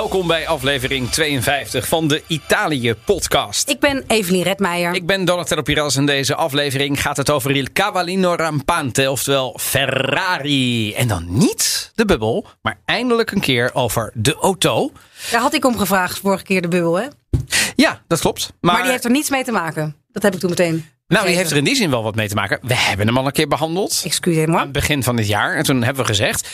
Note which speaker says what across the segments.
Speaker 1: Welkom bij aflevering 52 van de Italië-podcast.
Speaker 2: Ik ben Evelien Redmeijer.
Speaker 1: Ik ben Donatello Piras en deze aflevering gaat het over Il Cavallino Rampante, oftewel Ferrari. En dan niet de bubbel, maar eindelijk een keer over de auto.
Speaker 2: Daar had ik om gevraagd vorige keer de bubbel, hè?
Speaker 1: Ja, dat klopt.
Speaker 2: Maar, maar die heeft er niets mee te maken. Dat heb ik toen meteen.
Speaker 1: Nou, die heeft er in die zin wel wat mee te maken. We hebben hem al een keer behandeld.
Speaker 2: Excuseer me.
Speaker 1: Aan het begin van dit jaar. En toen hebben we gezegd: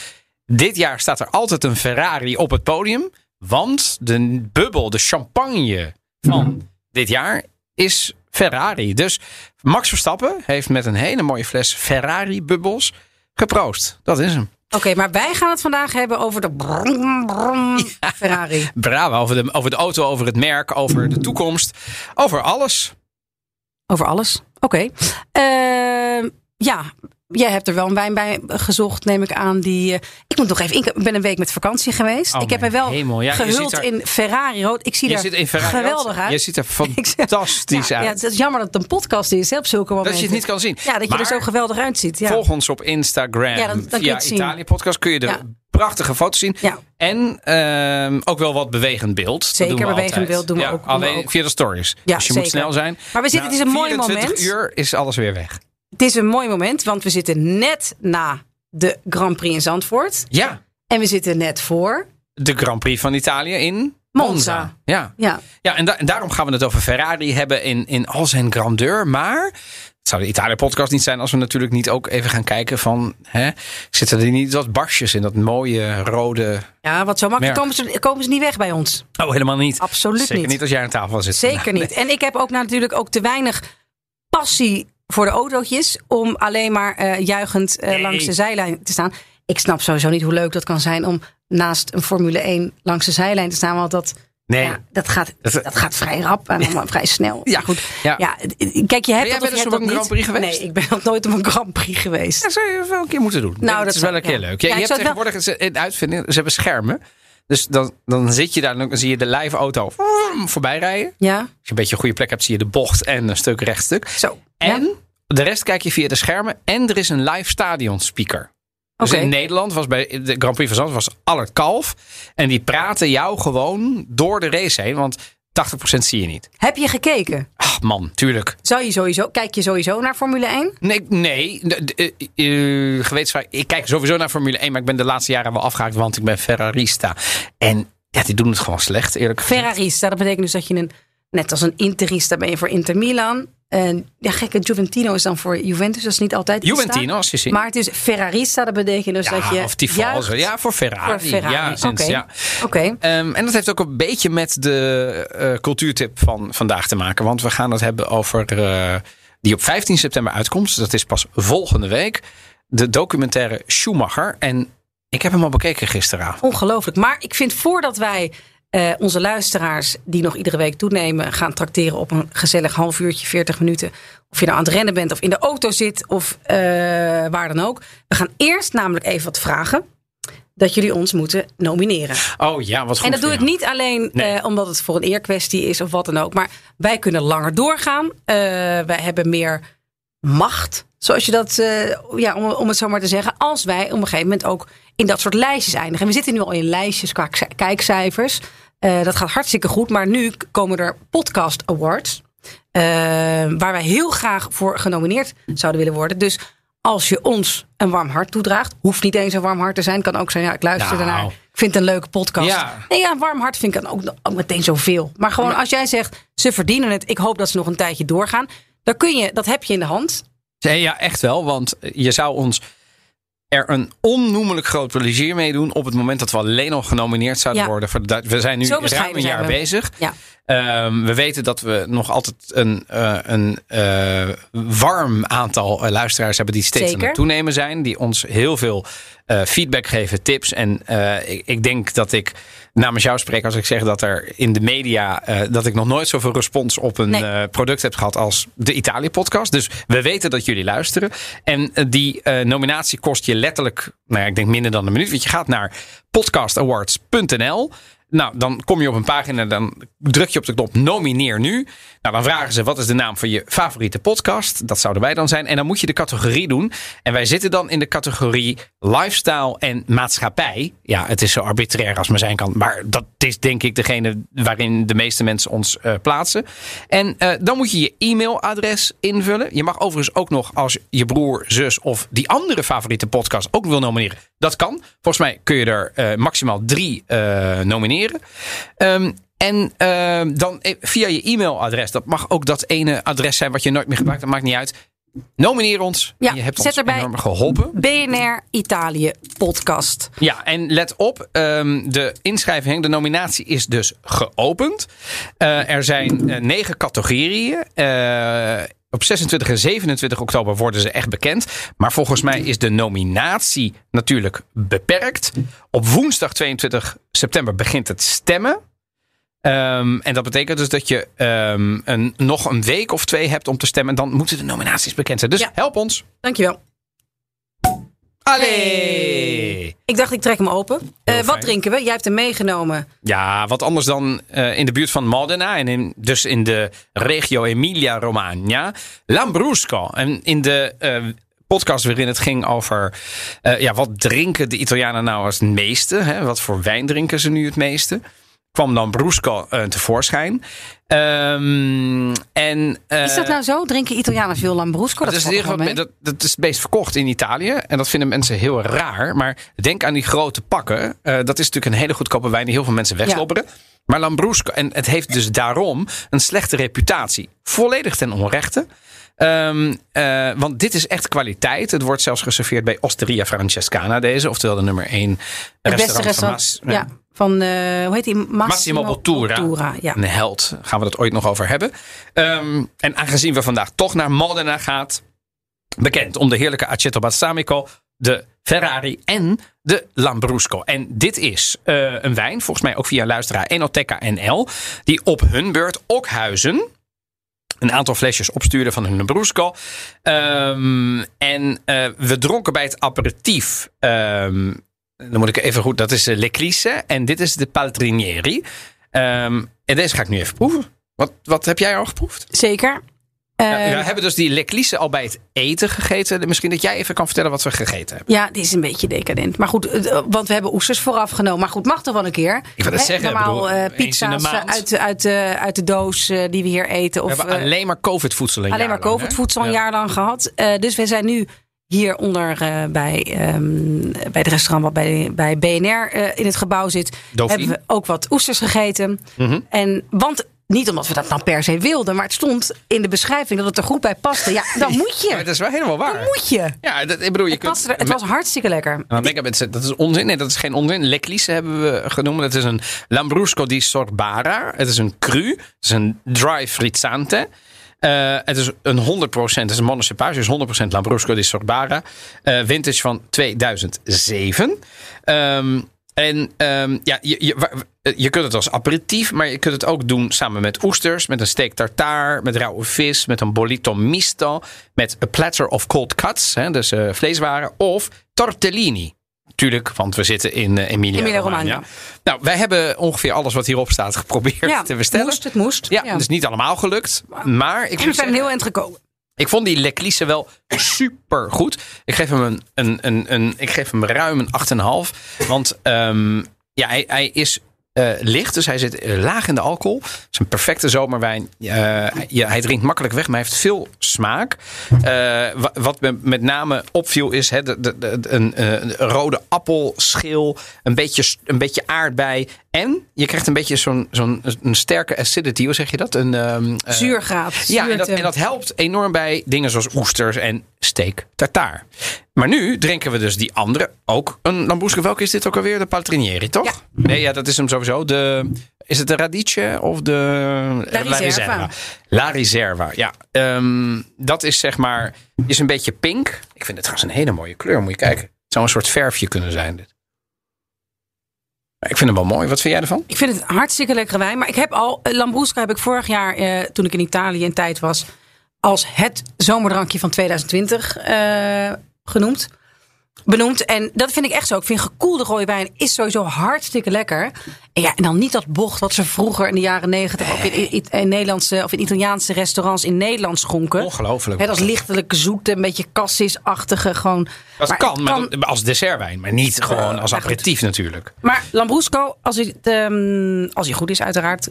Speaker 1: dit jaar staat er altijd een Ferrari op het podium. Want de bubbel, de champagne van dit jaar is Ferrari. Dus Max Verstappen heeft met een hele mooie fles Ferrari-bubbels geproost. Dat is hem.
Speaker 2: Oké, maar wij gaan het vandaag hebben over de brum, brum Ferrari.
Speaker 1: Bravo, over de, over de auto, over het merk, over de toekomst. Over alles.
Speaker 2: Over alles? Oké. Uh, ja, Jij hebt er wel een wijn bij gezocht, neem ik aan. Die, uh, ik moet nog even. Ik ben een week met vakantie geweest.
Speaker 1: Oh,
Speaker 2: ik heb me wel
Speaker 1: ja,
Speaker 2: gehuld er, in Ferrari rood. Ik zie er geweldig uit.
Speaker 1: Je ziet er fantastisch
Speaker 2: ja,
Speaker 1: uit.
Speaker 2: Ja, het is jammer dat het een podcast is hè, op zulke momenten.
Speaker 1: Dat je het niet kan zien.
Speaker 2: Ja, dat
Speaker 1: maar
Speaker 2: je er zo geweldig uitziet. Ja.
Speaker 1: Volg ons op Instagram.
Speaker 2: Ja, dan, dan
Speaker 1: via Italië Podcast kun je de prachtige foto's zien.
Speaker 2: Ja.
Speaker 1: En uh, ook wel wat bewegend beeld.
Speaker 2: Zeker bewegend
Speaker 1: altijd.
Speaker 2: beeld doen we
Speaker 1: ja,
Speaker 2: ook.
Speaker 1: Alleen
Speaker 2: ook.
Speaker 1: via de stories.
Speaker 2: Ja,
Speaker 1: dus je
Speaker 2: zeker.
Speaker 1: moet snel zijn.
Speaker 2: Maar we zitten,
Speaker 1: nou,
Speaker 2: het is een mooi
Speaker 1: 24
Speaker 2: moment.
Speaker 1: uur is alles weer weg.
Speaker 2: Het is een mooi moment, want we zitten net na de Grand Prix in Zandvoort.
Speaker 1: Ja.
Speaker 2: En we zitten net voor
Speaker 1: de Grand Prix van Italië in
Speaker 2: Monza.
Speaker 1: Ja.
Speaker 2: Ja.
Speaker 1: Ja, en, da en, daarom gaan we het over Ferrari hebben in, in al zijn grandeur. Maar het zou de Italië-podcast niet zijn als we natuurlijk niet ook even gaan kijken van... Hè, zitten er niet wat barsjes in dat mooie rode...
Speaker 2: Ja, wat zo makkelijk komen ze, komen ze niet weg bij ons.
Speaker 1: Oh, helemaal niet.
Speaker 2: Absoluut
Speaker 1: Zeker
Speaker 2: niet.
Speaker 1: niet als jij aan tafel zit.
Speaker 2: Zeker niet. En ik heb ook natuurlijk ook te weinig passie voor de autootjes om alleen maar uh, juichend uh,
Speaker 1: Nee.
Speaker 2: langs de zijlijn te staan. Ik snap sowieso niet hoe leuk dat kan zijn om naast een Formule 1 langs de zijlijn te staan. Want dat,
Speaker 1: Nee.
Speaker 2: ja, dat, gaat,
Speaker 1: Dat-
Speaker 2: dat gaat vrij rap en vrij snel.
Speaker 1: Ja,
Speaker 2: goed.
Speaker 1: ja.
Speaker 2: Ja, kijk, je hebt
Speaker 1: jij wel
Speaker 2: je
Speaker 1: eens
Speaker 2: hebt
Speaker 1: op een
Speaker 2: niet.
Speaker 1: Grand Prix geweest?
Speaker 2: Nee, ik ben nog nooit op een Grand Prix geweest.
Speaker 1: Dat zou je wel een keer moeten doen.
Speaker 2: Nou,
Speaker 1: dat
Speaker 2: dat
Speaker 1: is wel een keer
Speaker 2: ja.
Speaker 1: leuk. Je,
Speaker 2: Ja,
Speaker 1: hebt tegenwoordig een uitvinding, ze hebben schermen. Dus dan, dan zit je daar en dan zie je de live auto voorbij rijden.
Speaker 2: Ja,
Speaker 1: Als je een beetje een goede plek hebt, zie je de bocht en een stuk rechtstuk.
Speaker 2: zo.
Speaker 1: En
Speaker 2: Ja?
Speaker 1: de rest kijk je via de schermen. En er is een live stadion speaker. Dus in Nederland was bij de Grand Prix van Zandvoort was Allard Kalf. En die praten jou gewoon door de race heen. Want 80% zie je niet.
Speaker 2: Heb je gekeken?
Speaker 1: Ach man, tuurlijk.
Speaker 2: Zou je sowieso, kijk je sowieso naar Formule 1?
Speaker 1: Nee, nee. eh, gewetensvrij. Ik kijk sowieso naar Formule 1. Maar ik ben de laatste jaren wel afgehaakt. Want ik ben Ferrarista. En ja, die doen het gewoon slecht eerlijk gezegd.
Speaker 2: Ferrarista, dat betekent dus dat je een, net als een Interista ben je voor Inter Milan. En ja, gekke Juventino is dan voor Juventus, dat is niet altijd
Speaker 1: Juventino,
Speaker 2: staat.
Speaker 1: als je ziet.
Speaker 2: Maar het is Ferrarista, dat betekent dus dat je
Speaker 1: Ja, of Tifalso.
Speaker 2: juicht
Speaker 1: Ja, voor Ferrari.
Speaker 2: voor Ferrari.
Speaker 1: Ja, sinds,
Speaker 2: Oké.
Speaker 1: ja.
Speaker 2: Oké.
Speaker 1: Ehm, en dat heeft ook een beetje met de eh, cultuurtip van vandaag te maken. Want we gaan het hebben over eh, die op 15 september uitkomt. Dat is pas volgende week. De documentaire Schumacher. En ik heb hem al bekeken gisteravond.
Speaker 2: Ongelooflijk. Maar ik vind voordat wij eh, onze luisteraars, die nog iedere week toenemen, gaan trakteren op een gezellig half uurtje, 40 minuten. Of je nou aan het rennen bent of in de auto zit of eh, waar dan ook. We gaan eerst namelijk even wat vragen. Dat jullie ons moeten nomineren.
Speaker 1: Oh ja, wat goed
Speaker 2: En dat doe ik niet alleen
Speaker 1: Nee.
Speaker 2: eh, omdat het voor een eerkwestie is of wat dan ook. Maar wij kunnen langer doorgaan. Wij hebben meer macht, zoals je dat, ja, om, om het zo maar te zeggen. Als wij op een gegeven moment ook in dat soort lijstjes eindigen. En we zitten nu al in lijstjes qua kijkcijfers. Eh, dat gaat hartstikke goed. Maar nu komen er podcast awards. eh, waar wij heel graag voor genomineerd zouden willen worden. Dus als je ons een warm hart toedraagt. Hoeft niet eens een warm hart te zijn. Kan ook zijn, ja, ik luister
Speaker 1: Nou.
Speaker 2: ernaar. Ik vind het een leuke podcast.
Speaker 1: Ja.
Speaker 2: Nee, ja, een warm hart vind ik dan ook, ook meteen zoveel. Maar gewoon als jij zegt, ze verdienen het. Ik hoop dat ze nog een tijdje doorgaan. Dan kun je, dat heb je in de hand.
Speaker 1: Nee, ja, echt wel. Want je zou ons er een onnoemelijk groot plezier mee doen. op het moment dat we alleen nog genomineerd zouden
Speaker 2: Ja.
Speaker 1: worden. Voor de, we zijn nu ruim een jaar bezig.
Speaker 2: Ja.
Speaker 1: Ehm, we weten dat we nog altijd een, eh, een eh, warm aantal eh, luisteraars hebben die steeds aan het toenemen zijn. Die ons heel veel feedback geven, tips. En ik, ik denk dat ik namens jou spreek als ik zeg dat er in de media dat ik nog nooit zoveel respons op een
Speaker 2: Nee.
Speaker 1: product heb gehad als de Italië podcast. Dus we weten dat jullie luisteren. En die nominatie kost je letterlijk, nou ja, ik denk minder dan een minuut. Want je gaat naar podcastawards.nl. Nou, dan kom je op een pagina, dan druk je op de knop nomineer nu. Nou, dan vragen ze wat is de naam van je favoriete podcast. Dat zouden wij dan zijn. En dan moet je de categorie doen. En wij zitten dan in de categorie lifestyle en maatschappij. Ja, het is zo arbitrair als maar zijn kan. Maar dat is denk ik degene waarin de meeste mensen ons uh, plaatsen. En uh, dan moet je je e-mailadres invullen. Je mag overigens ook nog als je broer, zus of die andere favoriete podcast ook wil nomineren. Dat kan. Volgens mij kun je er uh, maximaal drie nomineren. Um, en uh, dan via je e-mailadres. Dat mag ook dat ene adres zijn wat je nooit meer gebruikt. Dat maakt niet uit. Nomineer ons.
Speaker 2: Ja,
Speaker 1: je hebt ons
Speaker 2: erbij
Speaker 1: enorm geholpen.
Speaker 2: BNR Italië podcast.
Speaker 1: Ja, en let op. Um, de inschrijving, de nominatie is dus geopend. Uh, er zijn negen categorieën. Op 26 en 27 oktober worden ze echt bekend. Maar volgens mij is de nominatie natuurlijk beperkt. Op woensdag 22 september begint het stemmen. Um, en dat betekent dus dat je um, een, nog een week of twee hebt om te stemmen. Dan moeten de nominaties bekend zijn. Dus
Speaker 2: Ja.
Speaker 1: help ons.
Speaker 2: Dankjewel.
Speaker 1: Allee!
Speaker 2: Ik dacht, ik trek hem open. Eh, wat drinken we? Jij hebt hem meegenomen.
Speaker 1: Ja, wat anders dan uh, in de buurt van Modena. En in, dus in de regio Emilia-Romagna. Lambrusco. En in de uh, podcast waarin het ging over... Uh, ja, wat drinken de Italianen nou als het meeste? Hè? Wat voor wijn drinken ze nu het meeste? Kwam Lambrusco uh, tevoorschijn. Um, en, uh,
Speaker 2: Is dat nou zo? Drinken Italianen veel Lambrusco?
Speaker 1: Dat, is, in ieder geval, dat, dat is het meest verkocht in Italië. En dat vinden mensen heel raar. Maar denk aan die grote pakken. Uh, dat is natuurlijk een hele goedkope wijn die heel veel mensen wegslobberen. Ja. Maar Lambrusco, en het heeft dus daarom een slechte reputatie. Volledig ten onrechte. Um, uh, want dit is echt kwaliteit. Het wordt zelfs geserveerd bij Osteria Francescana deze. Oftewel de nummer 1
Speaker 2: het
Speaker 1: restaurant
Speaker 2: beste restaurant.
Speaker 1: van Mas,
Speaker 2: ja. Van, uh, hoe heet die? Massimo,
Speaker 1: Massimo Bottura.
Speaker 2: Bottura ja.
Speaker 1: Een held. Gaan we dat ooit nog over hebben. Um, en aangezien we vandaag toch naar Modena gaat. Bekend om de heerlijke Aceto Balsamico. De Ferrari en de Lambrusco. En dit is uh, een wijn, volgens mij ook via luisteraar Enoteca NL. Die op hun beurt Okhuizen een aantal flesjes opstuurde van hun Lambrusco. Um, en uh, we dronken bij het aperitief. Um, dan moet ik even goed. Dat is de L'Eclisse. En dit is de Paltrinieri. Um, en deze ga ik nu even proeven. Wat, wat heb jij al geproefd?
Speaker 2: Zeker.
Speaker 1: Ja, we hebben dus die L'Eclisse al bij het eten gegeten. Misschien dat jij even kan vertellen wat we gegeten hebben.
Speaker 2: Ja, die is een beetje decadent. Maar goed, want we hebben oesters vooraf genomen. Maar goed, mag toch wel een keer.
Speaker 1: Ik wil dat
Speaker 2: He,
Speaker 1: zeggen.
Speaker 2: Normaal
Speaker 1: bedoel,
Speaker 2: uh, pizza's uit, uit, uh, uit de doos die we hier eten.
Speaker 1: We
Speaker 2: of,
Speaker 1: hebben alleen maar COVID-voedsel een
Speaker 2: Alleen maar COVID-voedsel een jaar lang gehad. Dus we zijn nu hieronder uh, bij, um, bij het restaurant wat bij, bij BNR uh, in het gebouw zit, hebben we ook wat oesters gegeten.
Speaker 1: Mm -hmm.
Speaker 2: En want niet omdat we dat dan per se wilden, maar het stond in de beschrijving dat het er goed bij paste. Ja, dan moet je.
Speaker 1: Ja, dat is wel helemaal waar.
Speaker 2: Dan moet je.
Speaker 1: Ja, dat, ik bedoel, je
Speaker 2: het,
Speaker 1: kunt,
Speaker 2: er, het was hartstikke lekker.
Speaker 1: Nou, dat is onzin. Nee, dat is geen onzin. L'Eclisse hebben we genoemd. Het is een Lambrusco di Sorbara. Het is een cru. Het is een dry frizzante. Uh, het is een 100%, het is een monocepage, dus 100% Lambrusco di Sorbara. Uh, vintage van 2007. Um, en um, ja, je, je, je kunt het als aperitief, maar je kunt het ook doen samen met oesters, met een steak tartare, met rauwe vis, met een bolito misto, met a platter of cold cuts, hè, dus uh, vleeswaren, of tortellini. Tuurlijk, want we zitten in uh, Emilia,
Speaker 2: Emilia
Speaker 1: Romagna.
Speaker 2: Romagna.
Speaker 1: Nou, wij hebben ongeveer alles wat hierop staat geprobeerd
Speaker 2: ja,
Speaker 1: te bestellen.
Speaker 2: Moest, het moest.
Speaker 1: Ja, het is niet allemaal gelukt. Maar ik
Speaker 2: en we zijn heel eind gekomen.
Speaker 1: Ik vond die L'Eclisse wel super goed. Ik geef hem, een, een, een, een ik geef hem ruim een 8,5. Want um, ja, hij, hij is uh, licht, dus hij zit laag in de alcohol. Het is een perfecte zomerwijn. Uh, ja, hij drinkt makkelijk weg, maar hij heeft veel smaak. Wat me met name opviel is he, de, de, de, een, een, rode appelschil, een beetje, een beetje aardbei. En je krijgt een beetje zo'n zo'n een sterke acidity, hoe zeg je dat? Een um,
Speaker 2: zuurgraad.
Speaker 1: Ja, en dat, en dat helpt enorm bij dingen zoals oesters en steak tartaar. Maar nu drinken we dus die andere, ook een Lambrusco. Welke is dit ook alweer? De Paltrinieri, toch?
Speaker 2: Ja.
Speaker 1: Nee, ja, dat is hem sowieso. De, is het de Radice of de...
Speaker 2: La Riserva.
Speaker 1: La Riserva, La Riserva ja. Um, dat is zeg maar, is een beetje pink. Ik vind het trouwens een hele mooie kleur, moet je kijken. Het zou een soort verfje kunnen zijn, dit. Ik vind hem wel mooi. Wat vind jij ervan?
Speaker 2: Ik vind het hartstikke lekkere wijn. Maar ik heb al, Lambrusco heb ik vorig jaar, eh, toen ik in Italië in tijd was, als het zomerdrankje van 2020 uh, genoemd. benoemd. En dat vind ik echt zo. Ik vind gekoelde rode wijn is sowieso hartstikke lekker. En ja, en dan niet dat bocht wat ze vroeger in de jaren negentig ook in, in, in Nederlandse of in Italiaanse restaurants in Nederland schonken.
Speaker 1: Ongelooflijk.
Speaker 2: Hè, dat is lichtelijk zoete, een beetje cassis-achtige. Gewoon.
Speaker 1: Dat
Speaker 2: Maar
Speaker 1: kan,
Speaker 2: het
Speaker 1: maar als dessertwijn, maar niet gewoon als aperitief natuurlijk.
Speaker 2: Maar Lambrusco, als hij, ehm, als hij goed is, uiteraard.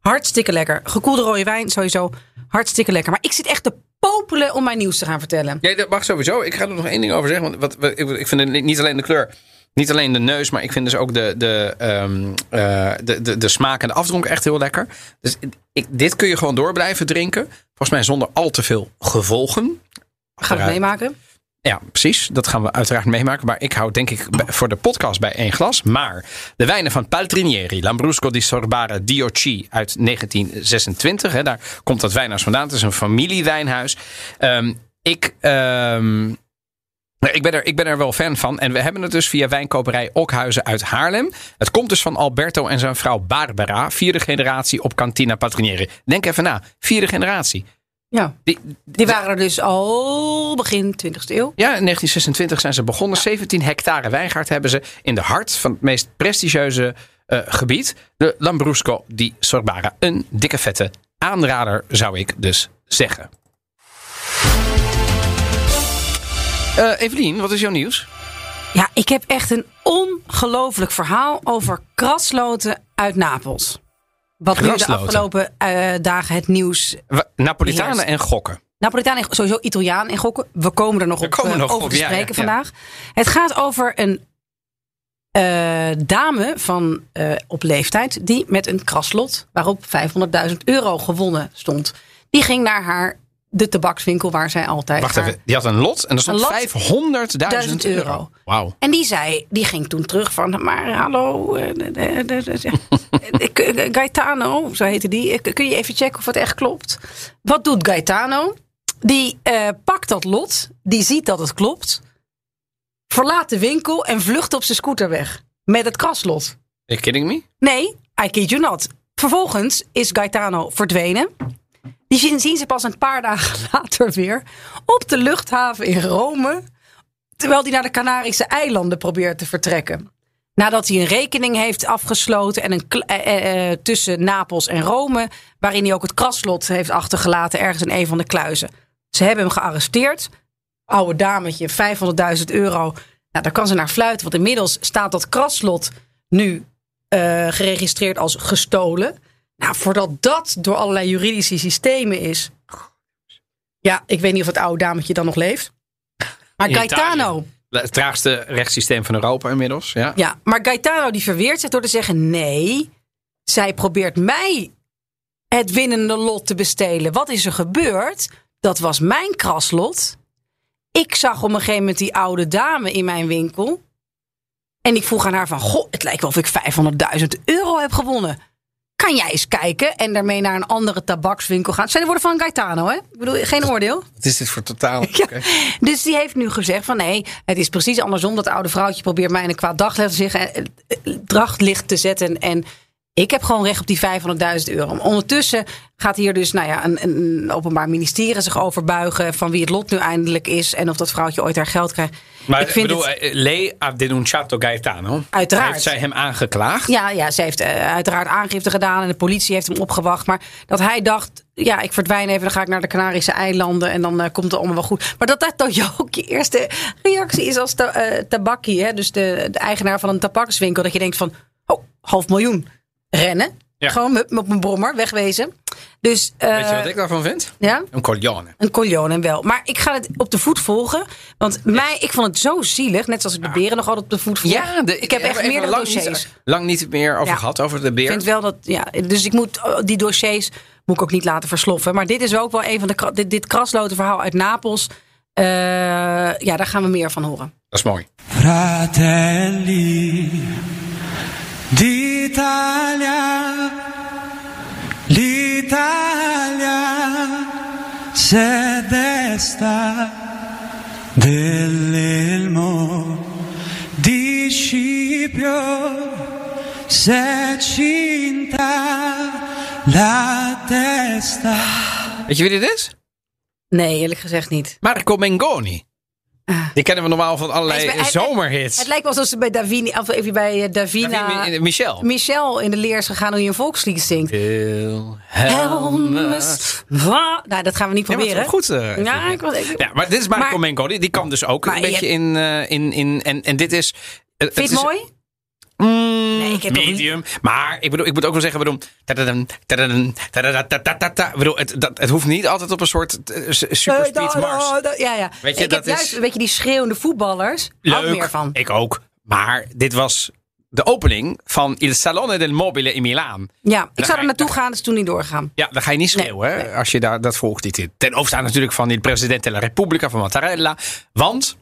Speaker 2: Hartstikke lekker. Gekoelde rode wijn, sowieso hartstikke lekker. Maar ik zit echt te popelen om mijn nieuws te gaan vertellen.
Speaker 1: Ja, dat mag sowieso. Ik ga er nog één ding over zeggen. Want wat, wat, ik, ik vind het niet alleen de kleur, niet alleen de neus, maar ik vind dus ook de, de, ehm, eh, de, de, de smaak en de afdronk echt heel lekker. Dus ik, dit kun je gewoon door blijven drinken. Volgens mij zonder al te veel gevolgen.
Speaker 2: Gaan we het meemaken?
Speaker 1: Ja, precies. Dat gaan we uiteraard meemaken. Maar ik hou denk ik voor de podcast bij één glas. Maar de wijnen van Paltrinieri, Lambrusco di Sorbara Dioci uit 1926. Hè, daar komt dat wijnhuis vandaan. Het is een familiewijnhuis. Ehm, ik, ehm, nou, ik, ben er, ik ben er wel fan van. En we hebben het dus via wijnkoperij Okhuizen uit Haarlem. Het komt dus van Alberto en zijn vrouw Barbara. Vierde generatie op Cantina Paltrinieri. Denk even na. Vierde generatie.
Speaker 2: Ja.
Speaker 1: Die,
Speaker 2: Die waren er dus al begin 20e eeuw.
Speaker 1: Ja, in 1926 zijn ze begonnen. 17 hectare wijngaard hebben ze in de hart van het meest prestigieuze eh, gebied. De Lambrusco di Sorbara. Een dikke vette aanrader zou ik dus zeggen. Eh Evelien, wat is jouw nieuws?
Speaker 2: Ja, ik heb echt een ongelooflijk verhaal over krasloten uit Napels. Wat nu de afgelopen eh, dagen het nieuws.
Speaker 1: Wa- Napolitanen
Speaker 2: Heerst.
Speaker 1: en gokken.
Speaker 2: Napolitaan en sowieso Italiaan en gokken. We komen er nog
Speaker 1: We
Speaker 2: op,
Speaker 1: nog
Speaker 2: over
Speaker 1: op,
Speaker 2: te spreken
Speaker 1: ja, ja.
Speaker 2: vandaag. Het gaat over een eh, dame van op leeftijd die met een kraslot waarop 500.000 euro gewonnen stond. Die ging naar haar de tabakswinkel waar zij altijd
Speaker 1: Wacht
Speaker 2: haar-
Speaker 1: even, die had een lot en er stond
Speaker 2: Een lot,
Speaker 1: 500.000 euro. Wauw.
Speaker 2: En die zei, die ging toen terug van, maar hallo, eh, de- Gaetano, zo heette die. Eh, Kun je even checken of het echt klopt? Wat doet Gaetano? Die eh, pakt dat lot, die ziet dat het klopt, verlaat de winkel en vlucht op zijn scooter weg. Met het kraslot.
Speaker 1: Are you kidding me?
Speaker 2: Nee, I kid you not. Vervolgens is Gaetano verdwenen. Die zien, ze pas een paar dagen later weer op de luchthaven in Rome. Terwijl hij naar de Canarische eilanden probeert te vertrekken. Nadat hij een rekening heeft afgesloten en een, eh, eh, eh, tussen Napels en Rome. Waarin hij ook het kraslot heeft achtergelaten ergens in een van de kluizen. Ze hebben hem gearresteerd. Oude dametje, 500.000 euro. Nou, daar kan ze naar fluiten. Want inmiddels staat dat kraslot nu eh, geregistreerd als gestolen. Nou, voordat dat door allerlei juridische systemen is. Ja, ik weet niet of het oude dametje dan nog leeft. Maar
Speaker 1: In
Speaker 2: Gaetano,
Speaker 1: Italië. Het traagste rechtssysteem van Europa inmiddels. Ja.
Speaker 2: ja, maar Gaetano die verweert zich door te zeggen: nee, zij probeert mij het winnende lot te bestelen. Wat is er gebeurd? Dat was mijn kraslot. Ik zag op een gegeven moment die oude dame in mijn winkel. En ik vroeg aan haar van, goh, het lijkt wel of ik 500.000 euro heb gewonnen. Kan jij eens kijken en daarmee naar een andere tabakswinkel gaan? Het zijn de woorden van Gaetano, hè? Ik bedoel, geen oordeel.
Speaker 1: Wat is dit voor totaal?
Speaker 2: Ja. Dus die heeft nu gezegd van nee, het is precies andersom. Dat oude vrouwtje probeert mij in een kwaad daglicht, eh, eh, daglicht te zetten. En ik heb gewoon recht op die 500.000 euro. Ondertussen gaat hier dus nou ja, een, een openbaar ministerie zich over buigen... van wie het lot nu eindelijk is en of dat vrouwtje ooit haar geld krijgt.
Speaker 1: Maar
Speaker 2: ik vind
Speaker 1: bedoel,
Speaker 2: het,
Speaker 1: eh, lei ha denunciato Gaetano.
Speaker 2: Uiteraard.
Speaker 1: Heeft zij hem aangeklaagd?
Speaker 2: ja, ja, ze heeft eh, uiteraard aangifte gedaan en de politie heeft hem opgewacht. Maar dat hij dacht, ja, ik verdwijn even, dan ga ik naar de Canarische eilanden en dan eh, komt het allemaal wel goed. Maar dat dat dan ook je eerste reactie is als ta tabakkie, hè? dus de, de eigenaar van een tabakswinkel, dat je denkt van, oh, half miljoen, rennen.
Speaker 1: Ja.
Speaker 2: Gewoon met mijn brommer, wegwezen. Dus, eh,
Speaker 1: Weet je wat ik daarvan vind?
Speaker 2: ja?
Speaker 1: Een coglione.
Speaker 2: Een coglione wel. Maar ik ga het op de voet volgen. Want mij, ik vond het zo zielig. Net zoals ik de beren nog altijd op de voet volg. ik heb echt meerdere
Speaker 1: lang
Speaker 2: dossiers.
Speaker 1: Niet, lang niet meer over
Speaker 2: Ja.
Speaker 1: gehad, over de beer.
Speaker 2: Ik vind wel dat, ja, dus ik moet oh, die dossiers moet ik ook niet laten versloffen. Maar dit is ook wel een van de dit, dit krasloten verhaal uit Napels. Eh, ja, daar gaan we meer van horen.
Speaker 1: Dat is mooi.
Speaker 3: Fratelli d'Italia, l'Italia se desta dell'elmo di Scipio se cinta la testa.
Speaker 1: Weet je wie dit is?
Speaker 2: Nee, eerlijk gezegd niet.
Speaker 1: Marco Mengoni. Die kennen we normaal van allerlei
Speaker 2: bij-
Speaker 1: zomerhits.
Speaker 2: Het lijkt wel alsof ze bij Davina, of even bij eh, Davina,
Speaker 1: Davina- Michel.
Speaker 2: Michel in de leer is gegaan hoe je een volkslied zingt. Helmes. wa- Nou, dat gaan we niet
Speaker 1: Ja, maar het is
Speaker 2: proberen.
Speaker 1: goed. eh,
Speaker 2: Ja, ik was ik,
Speaker 1: Ja, maar dit is
Speaker 2: Maar-
Speaker 1: Menko. Die, die kan dus ook een
Speaker 2: je
Speaker 1: beetje in, eh, in, in en, en dit is. eh,
Speaker 2: Vind je het
Speaker 1: is-
Speaker 2: mooi?
Speaker 1: Mm,
Speaker 2: Nee, ik heb
Speaker 1: medium. Maar ik, bedoel, ik moet ook wel zeggen, tadadam, tadadam, bedoel, het, dat, het hoeft niet altijd op een soort eh, super
Speaker 2: Eh, da-
Speaker 1: speed mars.
Speaker 2: Ja, ja.
Speaker 1: Weet je,
Speaker 2: ik
Speaker 1: dat
Speaker 2: heb juist
Speaker 1: is-
Speaker 2: een beetje die schreeuwende voetballers. Ik meer van.
Speaker 1: Ik ook. Maar dit was de opening van Il Salone del Mobile in Milaan.
Speaker 2: Ja, ik zou er
Speaker 1: je-
Speaker 2: naartoe gaan, is toen niet doorgegaan.
Speaker 1: Ja, dan ga je niet schreeuwen als je daar, dat volgt niet in. Ten overstaan natuurlijk van de president della Repubblica van Mattarella. Want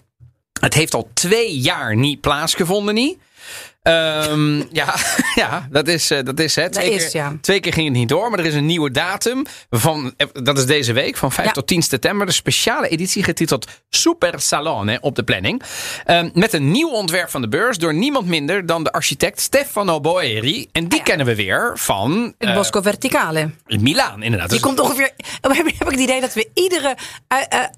Speaker 1: het heeft al twee jaar niet plaatsgevonden. Niet. Ehm, ja, ja, dat is, eh, dat is het. Twee, keer,
Speaker 2: ja.
Speaker 1: twee keer ging het niet door, maar er is een nieuwe datum. Van, eh, dat is deze week, van 5
Speaker 2: Ja.
Speaker 1: tot 10 september. De speciale editie getiteld Super Salone op de planning. Ehm, met een nieuw ontwerp van de beurs door niemand minder dan de architect Stefano Boeri. En die
Speaker 2: ja.
Speaker 1: kennen we weer van
Speaker 2: Het
Speaker 1: eh,
Speaker 2: Bosco Verticale.
Speaker 1: Milaan, inderdaad.
Speaker 2: Je
Speaker 1: Dus-
Speaker 2: komt ongeveer. Heb ik heb ik het idee dat we iedere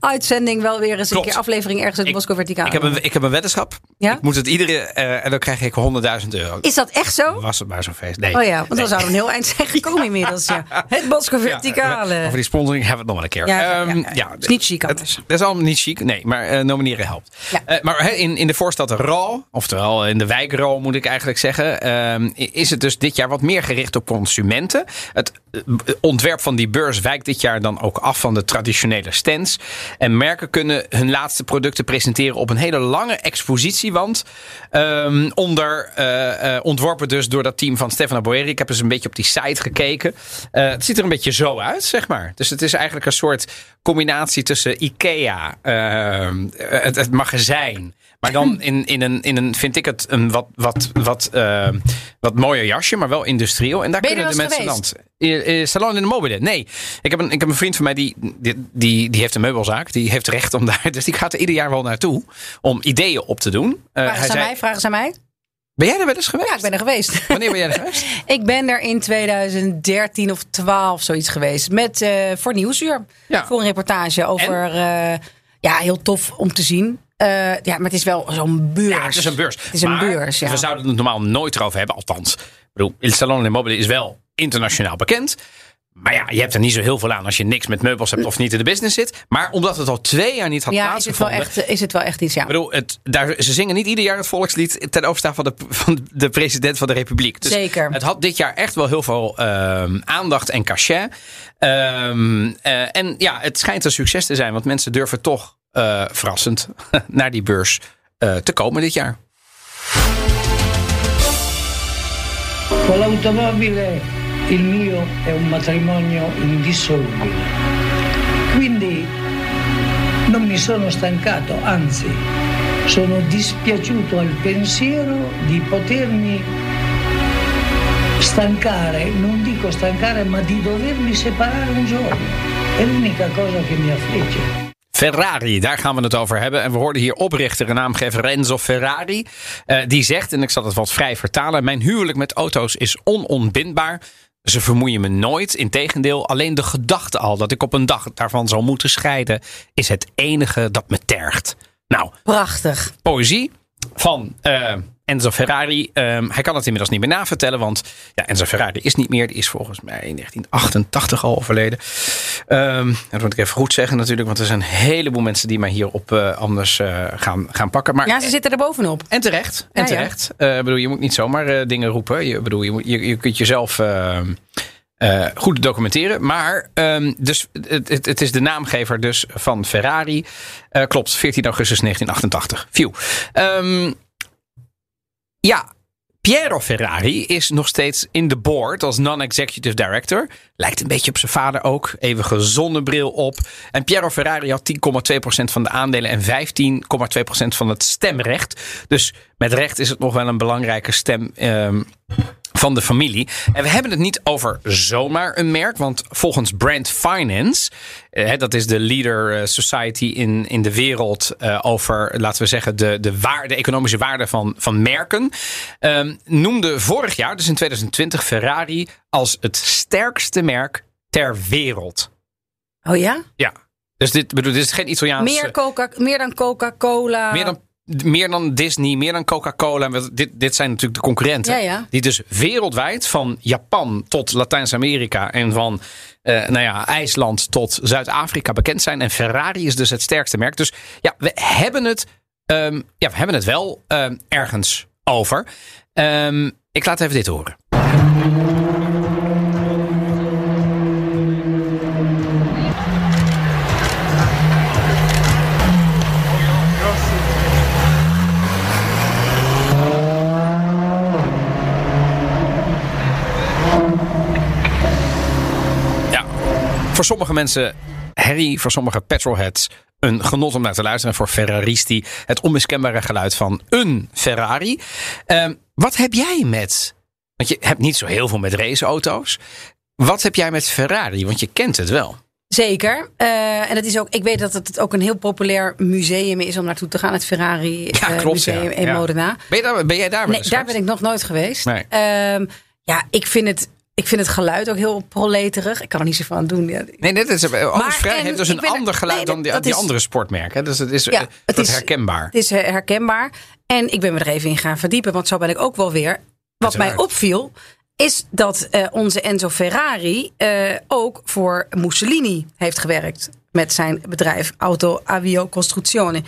Speaker 2: uitzending wel weer eens
Speaker 1: Klopt.
Speaker 2: een keer aflevering ergens uit
Speaker 1: Ik-
Speaker 2: Bosco Verticale.
Speaker 1: Ik heb, een, ik heb een weddenschap.
Speaker 2: Ja?
Speaker 1: Ik moet het iedere. en dan krijg ik 100.000 euro.
Speaker 2: Is dat echt zo?
Speaker 1: Was het maar zo'n feest? Nee.
Speaker 2: Oh ja, want dan zouden we een heel eind zijn gekomen inmiddels. Ja. Het Bosco
Speaker 1: Ja,
Speaker 2: Verticale.
Speaker 1: over die sponsoring hebben we het nog wel een keer.
Speaker 2: Ja, ja,
Speaker 1: Ehm,
Speaker 2: ja, ja. Is niet chic
Speaker 1: het-. Dat is allemaal niet chic. Nee, maar eh, nomineren helpt.
Speaker 2: Ja.
Speaker 1: Eh, maar in, in de voorstad Ral, oftewel in de wijk Ral moet ik eigenlijk zeggen, ehm, is het dus dit jaar wat meer gericht op consumenten. Het eh, ontwerp van die beurs wijkt dit jaar dan ook af van de traditionele stands. En merken kunnen hun laatste producten presenteren op een hele lange expositiewand. Ehm, onder, eh, eh, ontworpen dus door dat team van Stefano Boeri. Ik heb eens een beetje op die site gekeken. Eh, het ziet er een beetje zo uit, zeg maar. Dus het is eigenlijk een soort combinatie tussen Ikea, het, het magazijn. Maar dan in, in, een, in een, vind ik het, een wat, wat, wat, wat mooier jasje, maar wel industrieel. En daar kunnen de mensen land. Salon in de Mobile. Nee, ik heb, een, ik heb een vriend van mij die, die, die, die heeft een meubelzaak. Die heeft recht om daar. Dus die gaat er ieder jaar wel naartoe om ideeën op te doen. Eh,
Speaker 2: Vragen ze aan mij? Vragen ze aan mij?
Speaker 1: Ben jij er wel eens geweest?
Speaker 2: Ja, ik ben er geweest.
Speaker 1: Wanneer ben jij er geweest?
Speaker 2: Ik ben er in 2013 of 12 zoiets geweest. Met, eh, voor Nieuwsuur.
Speaker 1: Ja.
Speaker 2: Voor een reportage over... eh, ja, heel tof om te zien. Eh, ja, maar het is wel zo'n beurs.
Speaker 1: Ja, het is een beurs.
Speaker 2: Het is een beurs, ja.
Speaker 1: We zouden het normaal nooit erover hebben. Althans, ik bedoel, Il Salon Mobile is wel internationaal bekend. Maar ja, je hebt er niet zo heel veel aan als je niks met meubels hebt of niet in de business zit. Maar omdat het al twee jaar niet had
Speaker 2: Ja, is het, wel
Speaker 1: plaatsgevonden.
Speaker 2: echt, is het wel echt iets, ja.
Speaker 1: Ik bedoel, het, daar, ze zingen niet ieder jaar het volkslied ten overstaan van de, van de president van de republiek. Dus
Speaker 2: Zeker.
Speaker 1: Het had dit jaar echt wel heel veel ehm, aandacht en cachet. Ehm, eh, en ja, het schijnt een succes te zijn, want mensen durven toch eh, verrassend naar die beurs eh, te komen dit jaar.
Speaker 4: Con l'automobile il mio è un matrimonio indissolubile. Quindi non mi sono stancato, anzi sono dispiaciuto al pensiero di potermi stancare, non dico stancare, ma di dovermi separare un giorno. È l'unica cosa che mi affligge.
Speaker 1: Ferrari, daar gaan we het over hebben. En we hoorden hier oprichter en naamgever Renzo Ferrari. Eh, die zegt, en ik zal het wat vrij vertalen: Mijn huwelijk met auto's is onontbindbaar. Ze vermoeien me nooit. Integendeel, alleen de gedachte al dat ik op een dag daarvan zal moeten scheiden, is het enige dat me tergt. Nou,
Speaker 2: Prachtig.
Speaker 1: poëzie van eh, Enzo Ferrari. Ehm, hij kan het inmiddels niet meer navertellen, want ja, Enzo Ferrari is niet meer. Die is volgens mij in 1988 al overleden. Ehm, dat moet ik even goed zeggen natuurlijk, want er zijn een heleboel mensen die mij hierop eh anders eh, gaan, gaan pakken. Maar,
Speaker 2: Ja, ze zitten er bovenop.
Speaker 1: en terecht. En
Speaker 2: Ja, ja.
Speaker 1: terecht. Ik bedoel, je moet niet zomaar dingen roepen. Je, bedoel, je, moet, je, je kunt jezelf eh, goed documenteren. Maar ehm, dus, het, het, het is de naamgever dus van Ferrari. Eh, klopt, 14 augustus 1988. Phew. Ehm, ja, Piero Ferrari is nog steeds in de board als non-executive director. Lijkt een beetje op zijn vader ook. Eeuwige zonnebril op. En Piero Ferrari had 10,2% van de aandelen en 15,2% van het stemrecht. Dus met recht is het nog wel een belangrijke stem ehm, van de familie. En we hebben het niet over zomaar een merk. Want volgens Brand Finance, eh, dat is de leader eh, society in, in de wereld eh, over, laten we zeggen, de, de, waarde, de economische waarde van, van merken. ehm, noemde vorig jaar, dus in 2020, Ferrari als het sterkste merk ter wereld.
Speaker 2: Oh ja?
Speaker 1: Ja. Dus dit, bedoel, dit is geen Italiaanse...
Speaker 2: Meer, Coca, meer dan Coca-Cola.
Speaker 1: Meer dan, meer dan Disney, meer dan Coca-Cola. Dit, dit zijn natuurlijk de concurrenten.
Speaker 2: Ja, ja.
Speaker 1: Die dus wereldwijd, van Japan tot Latijns-Amerika en van eh, nou ja, IJsland tot Zuid-Afrika bekend zijn. En Ferrari is dus het sterkste merk. Dus ja, we hebben het, ehm, ja, we hebben het wel ehm, ergens over. Ehm, ik laat even dit horen. Voor sommige mensen Harry, voor sommige petrolheads een genot om naar te luisteren. En voor Ferraristi het onmiskenbare geluid van een Ferrari. Ehm, wat heb jij met, want je hebt niet zo heel veel met raceauto's. Wat heb jij met Ferrari? Want je kent het wel.
Speaker 2: Zeker. Eh, en het is ook, ik weet dat het ook een heel populair museum is om naartoe te gaan. Het Ferrari
Speaker 1: Ja,
Speaker 2: eh,
Speaker 1: klopt,
Speaker 2: Museum
Speaker 1: ja.
Speaker 2: in
Speaker 1: Ja.
Speaker 2: Modena.
Speaker 1: Ben, je daar, ben jij daar
Speaker 2: Nee, daar ben ik nog nooit geweest.
Speaker 1: Nee.
Speaker 2: Ehm, ja, ik vind, het, ik vind het geluid ook heel proleterig. Ik kan er niet zoveel aan doen. Ja,
Speaker 1: Nee, dit is, Alles
Speaker 2: Maar,
Speaker 1: Vrij heeft dus
Speaker 2: ik
Speaker 1: een
Speaker 2: er-
Speaker 1: ander geluid
Speaker 2: nee,
Speaker 1: dan die,
Speaker 2: is-
Speaker 1: andere sportmerken. Dus het is,
Speaker 2: Ja,
Speaker 1: eh,
Speaker 2: het is-
Speaker 1: herkenbaar.
Speaker 2: Het is eh, herkenbaar. En ik ben me er even in gaan verdiepen, want zo ben ik ook wel weer. Wat mij opviel, is dat eh, onze Enzo Ferrari eh, ook voor Mussolini heeft gewerkt. Met zijn bedrijf Auto Avio Costruzione.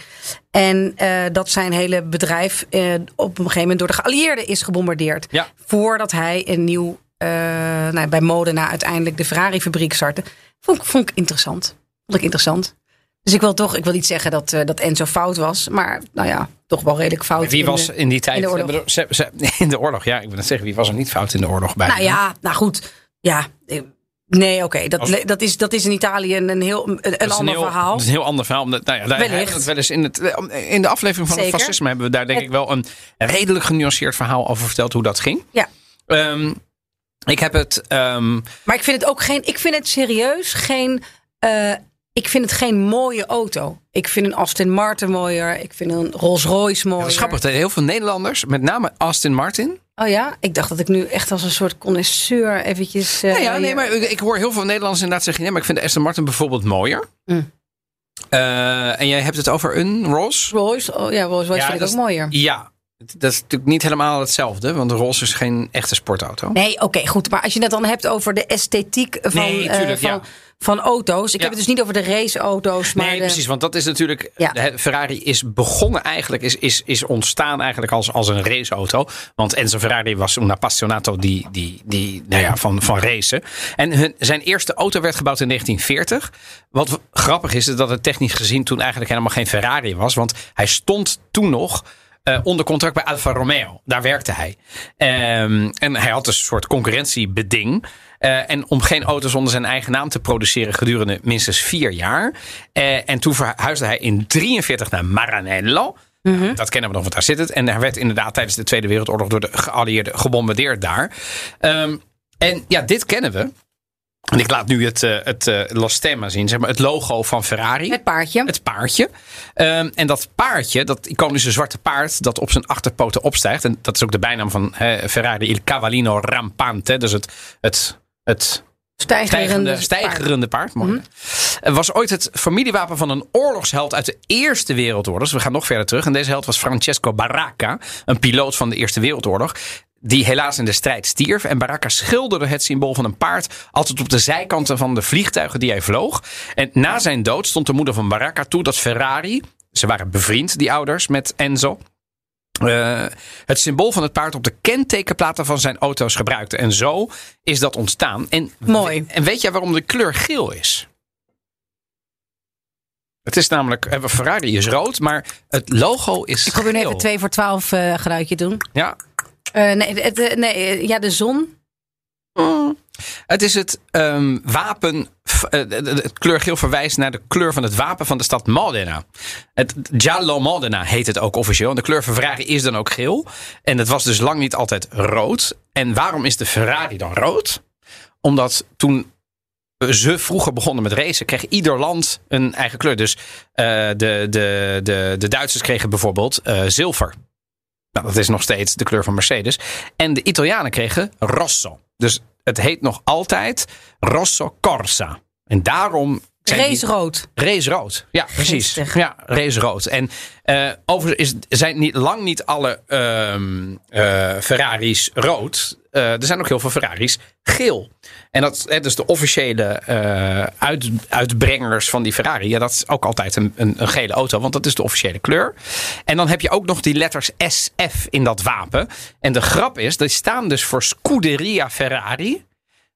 Speaker 2: En eh, dat zijn hele bedrijf eh, op een gegeven moment door de geallieerden is gebombardeerd.
Speaker 1: Ja.
Speaker 2: Voordat hij een nieuw, eh, nou, bij Modena uiteindelijk de Ferrari-fabriek startte. Vond, ik- vond ik interessant. Vond ik interessant. Dus ik wil toch, ik wil niet zeggen dat, eh, dat Enzo fout was. Maar nou ja, toch wel redelijk fout.
Speaker 1: Wie
Speaker 2: in
Speaker 1: was
Speaker 2: de-
Speaker 1: in die tijd?
Speaker 2: in de oorlog.
Speaker 1: bedoel, ze- ze- in de oorlog, ja. Ik wil net zeggen, wie was er niet fout in de oorlog bij?
Speaker 2: Nou ja, nou goed. Ja, eh, nee, oké. Dat,
Speaker 1: Als-
Speaker 2: dat, is, dat is in Italië een, een heel een,
Speaker 1: Dat
Speaker 2: ander
Speaker 1: heel,
Speaker 2: verhaal.
Speaker 1: Dat is een heel ander verhaal. Omdat, nou ja,
Speaker 2: Wellicht.
Speaker 1: wel eens in, het, in de aflevering van het fascisme hebben we daar denk
Speaker 2: Het-
Speaker 1: ik wel een redelijk genuanceerd verhaal over verteld hoe dat ging.
Speaker 2: Ja.
Speaker 1: Ehm, ik heb het. ehm,
Speaker 2: Maar ik vind het ook geen. Ik vind het serieus geen. eh, ik vind het geen mooie auto. Ik vind een Aston Martin mooier. Ik vind een Rolls Royce mooier.
Speaker 1: is grappig. Heel veel Nederlanders, met name Aston Martin.
Speaker 2: Oh ja, ik dacht dat ik nu echt als een soort connoisseur eventjes. eh,
Speaker 1: Ja, ja, nee, maar ik hoor heel veel Nederlanders inderdaad zeggen: nee, maar ik vind de Aston Martin bijvoorbeeld mooier.
Speaker 2: Mm.
Speaker 1: Eh, en jij hebt het over een Rolls.
Speaker 2: Royce, oh ja, Rolls Royce
Speaker 1: Ja,
Speaker 2: vind ik ook mooier.
Speaker 1: Ja, dat is natuurlijk niet helemaal hetzelfde, want de Rolls is geen echte sportauto.
Speaker 2: Nee, oké, goed. Maar als je het dan hebt over de esthetiek van,
Speaker 1: Nee,
Speaker 2: eh, van,
Speaker 1: ja.
Speaker 2: van auto's. Ik
Speaker 1: Ja.
Speaker 2: heb het dus niet over de raceauto's. Maar
Speaker 1: Nee,
Speaker 2: de-
Speaker 1: precies. Want dat is natuurlijk.
Speaker 2: Ja.
Speaker 1: Ferrari is begonnen eigenlijk, is, is, is ontstaan eigenlijk als, als een raceauto. Want Enzo Ferrari was un appassionato die, die, die, nou ja, van, van racen. En hun, zijn eerste auto werd gebouwd in 1940. Wat grappig is, is dat het technisch gezien toen eigenlijk helemaal geen Ferrari was. Want hij stond toen nog. Eh, onder contract bij Alfa Romeo. Daar werkte hij. Ehm, en hij had dus een soort concurrentiebeding. Eh, en om geen auto's onder zijn eigen naam te produceren gedurende minstens vier jaar. Eh, en toen verhuisde hij in 43 naar Maranello. Dat kennen we nog, want daar zit het. En hij werd inderdaad tijdens de Tweede Wereldoorlog door de geallieerden gebombardeerd daar. Ehm, en ja, dit kennen we. En ik laat nu het, eh, het eh, Lo Stemma zien, zeg maar het logo van Ferrari.
Speaker 2: Het paardje.
Speaker 1: Het paardje. Ehm, en dat paardje, dat iconische zwarte paard dat op zijn achterpoten opstijgt. En dat is ook de bijnaam van Ferrari, Il Cavallino Rampante. Dus het, het, het
Speaker 2: Stijgerende, paard.
Speaker 1: stijgerende paard. Mooi. Het was ooit het familiewapen van een oorlogsheld uit de Eerste Wereldoorlog. Dus we gaan nog verder terug. En deze held was Francesco Baracca, een piloot van de Eerste Wereldoorlog. Die helaas in de strijd stierf. En Baracca schilderde het symbool van een paard altijd op de zijkanten van de vliegtuigen die hij vloog. En na zijn dood stond de moeder van Baracca toe dat Ferrari, ze waren bevriend, die ouders, met Enzo. eh, het symbool van het paard op de kentekenplaten van zijn auto's gebruikte. En zo is dat ontstaan. En,
Speaker 2: Mooi.
Speaker 1: En weet jij waarom de kleur geel is? Het is namelijk, eh, Ferrari is rood, maar het logo is
Speaker 2: Ik probeer nu even 2 voor 12 eh geluidje doen.
Speaker 1: Ja,
Speaker 2: Eh, nee, eh, nee, eh, ja, de zon.
Speaker 1: Het is het ehm, wapen. eh, Het kleurgeel verwijst naar de kleur van het wapen van de stad Modena. Het Giallo Modena heet het ook officieel. En de kleur van Ferrari is dan ook geel. En het was dus lang niet altijd rood. En waarom is de Ferrari dan rood? Omdat toen ze vroeger begonnen met racen, kreeg ieder land een eigen kleur. Dus eh, de, de, de, de Duitsers kregen bijvoorbeeld eh, zilver. Nou, dat is nog steeds de kleur van Mercedes. En de Italianen kregen rosso. Dus het heet nog altijd Rosso Corsa. En daarom
Speaker 2: Race rood.
Speaker 1: Race rood. Ja, precies.
Speaker 2: Geestig.
Speaker 1: Ja, race rood. En eh overigens is, zijn niet, lang niet alle ehm, eh, Ferraris rood. Eh, er zijn ook heel veel Ferraris geel. En dat hè, dus de officiële uit, uitbrengers van die Ferrari. Ja, dat is ook altijd een, een, een gele auto, want dat is de officiële kleur. En dan heb je ook nog die letters SF in dat wapen. En de grap is, die staan dus voor Scuderia Ferrari.